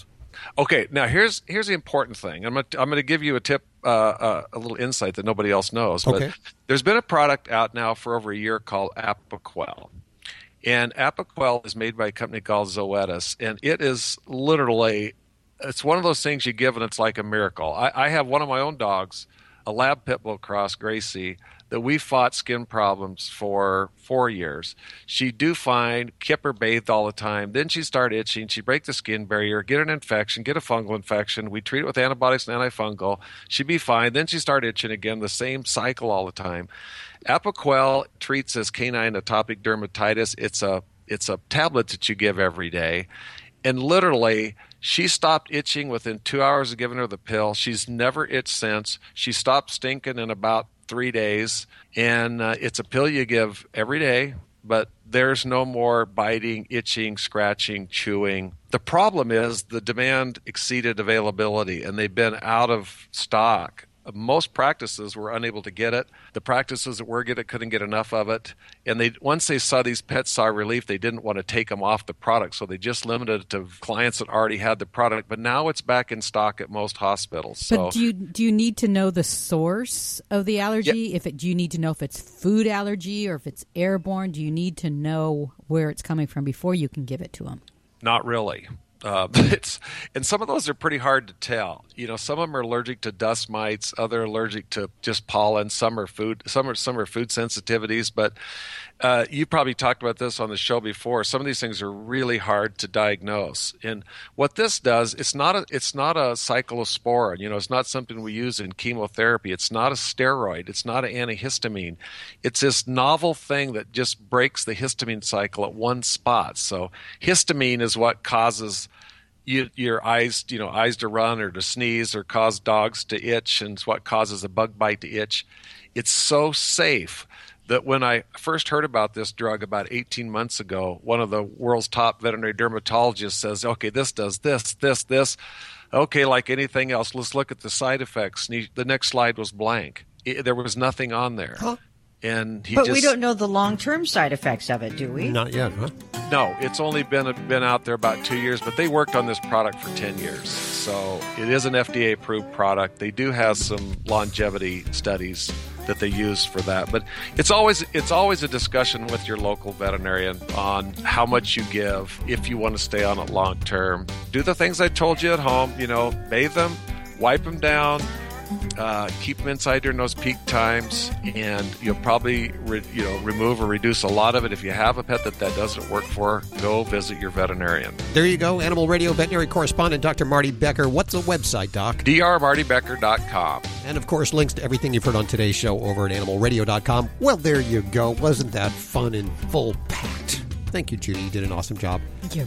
okay, now here's here's the important thing. I'm gonna, I'm going to give you a tip, uh, uh, a little insight that nobody else knows. But Okay. there's been a product out now for over a year called Apoquel. And Apoquel is made by a company called Zoetis, and it is literally it's one of those things you give and it's like a miracle. I, I have one of my own dogs, a lab pit bull cross, Gracie, that we fought skin problems for four years. She'd do fine, kept her bathed all the time. Then she'd start itching. She'd break the skin barrier, get an infection, get a fungal infection. We'd treat it with antibiotics and antifungal. She'd be fine. Then she'd start itching again, the same cycle all the time. Apoquel treats as canine atopic dermatitis. It's a it's a tablet that you give every day. And literally, she stopped itching within two hours of giving her the pill. She's never itched since. She stopped stinking in about three days. And uh, it's a pill you give every day, but there's no more biting, itching, scratching, chewing. The problem is the demand exceeded availability, and they've been out of stock. Most practices were unable to get it. The practices that were getting it couldn't get enough of it, and they once they saw these pets saw relief, they didn't want to take them off the product, so they just limited it to clients that already had the product. But now it's back in stock at most hospitals. So But do you do you need to know the source of the allergy? If it do you need to know if it's food allergy or if it's airborne? Do you need to know where it's coming from before you can give it to them? Not really. Uh, it's and some of those are pretty hard to tell. You know, some of them are allergic to dust mites, other allergic to just pollen. Some are food. Some are some are food sensitivities. But uh, you probably talked about this on the show before. Some of these things are really hard to diagnose. And what this does, it's not a it's not a cyclosporin. You know, it's not something we use in chemotherapy. It's not a steroid. It's not an antihistamine. It's this novel thing that just breaks the histamine cycle at one spot. So histamine is what causes you, your eyes, you know, eyes to run or to sneeze or cause dogs to itch, and it's what causes a bug bite to itch. It's so safe that when I first heard about this drug about 18 months ago, one of the world's top veterinary dermatologists says, okay, this does this, this, this. Okay, like anything else, let's look at the side effects. And he, the next slide was blank. It, there was nothing on there. And he but just, we don't know the long term side effects of it, do we? Not yet, huh? No, it's only been been out there about two years, but they worked on this product for ten years, so it is an FDA approved product. They do have some longevity studies that they use for that, but it's always it's always a discussion with your local veterinarian on how much you give if you want to stay on it long term. Do the things I told you at home. You know, bathe them, wipe them down, uh, keep them inside during those peak times, and you'll probably re- you know remove or reduce a lot of it. If you have a pet that that doesn't work for, go visit your veterinarian. There you go, Animal Radio veterinary correspondent Dr. Marty Becker. What's the website, Doc? drmartybecker.com. And of course, links to everything you've heard on today's show over at animalradio.com. Well, there you go. Wasn't that fun and full packed? Thank you, Judy. You did an awesome job. Thank You're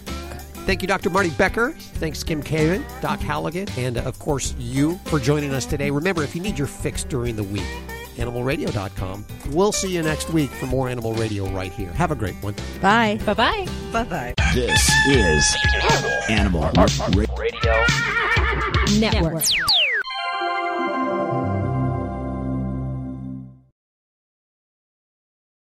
Thank you, Dr. Marty Becker. Thanks, Kim Kavin, Doc Halligan, and uh, of course, you for joining us today. Remember, if you need your fix during the week, animalradio.com. We'll see you next week for more Animal Radio right here. Have a great one. Bye. Bye bye. Bye bye. This is Animal Radio Network.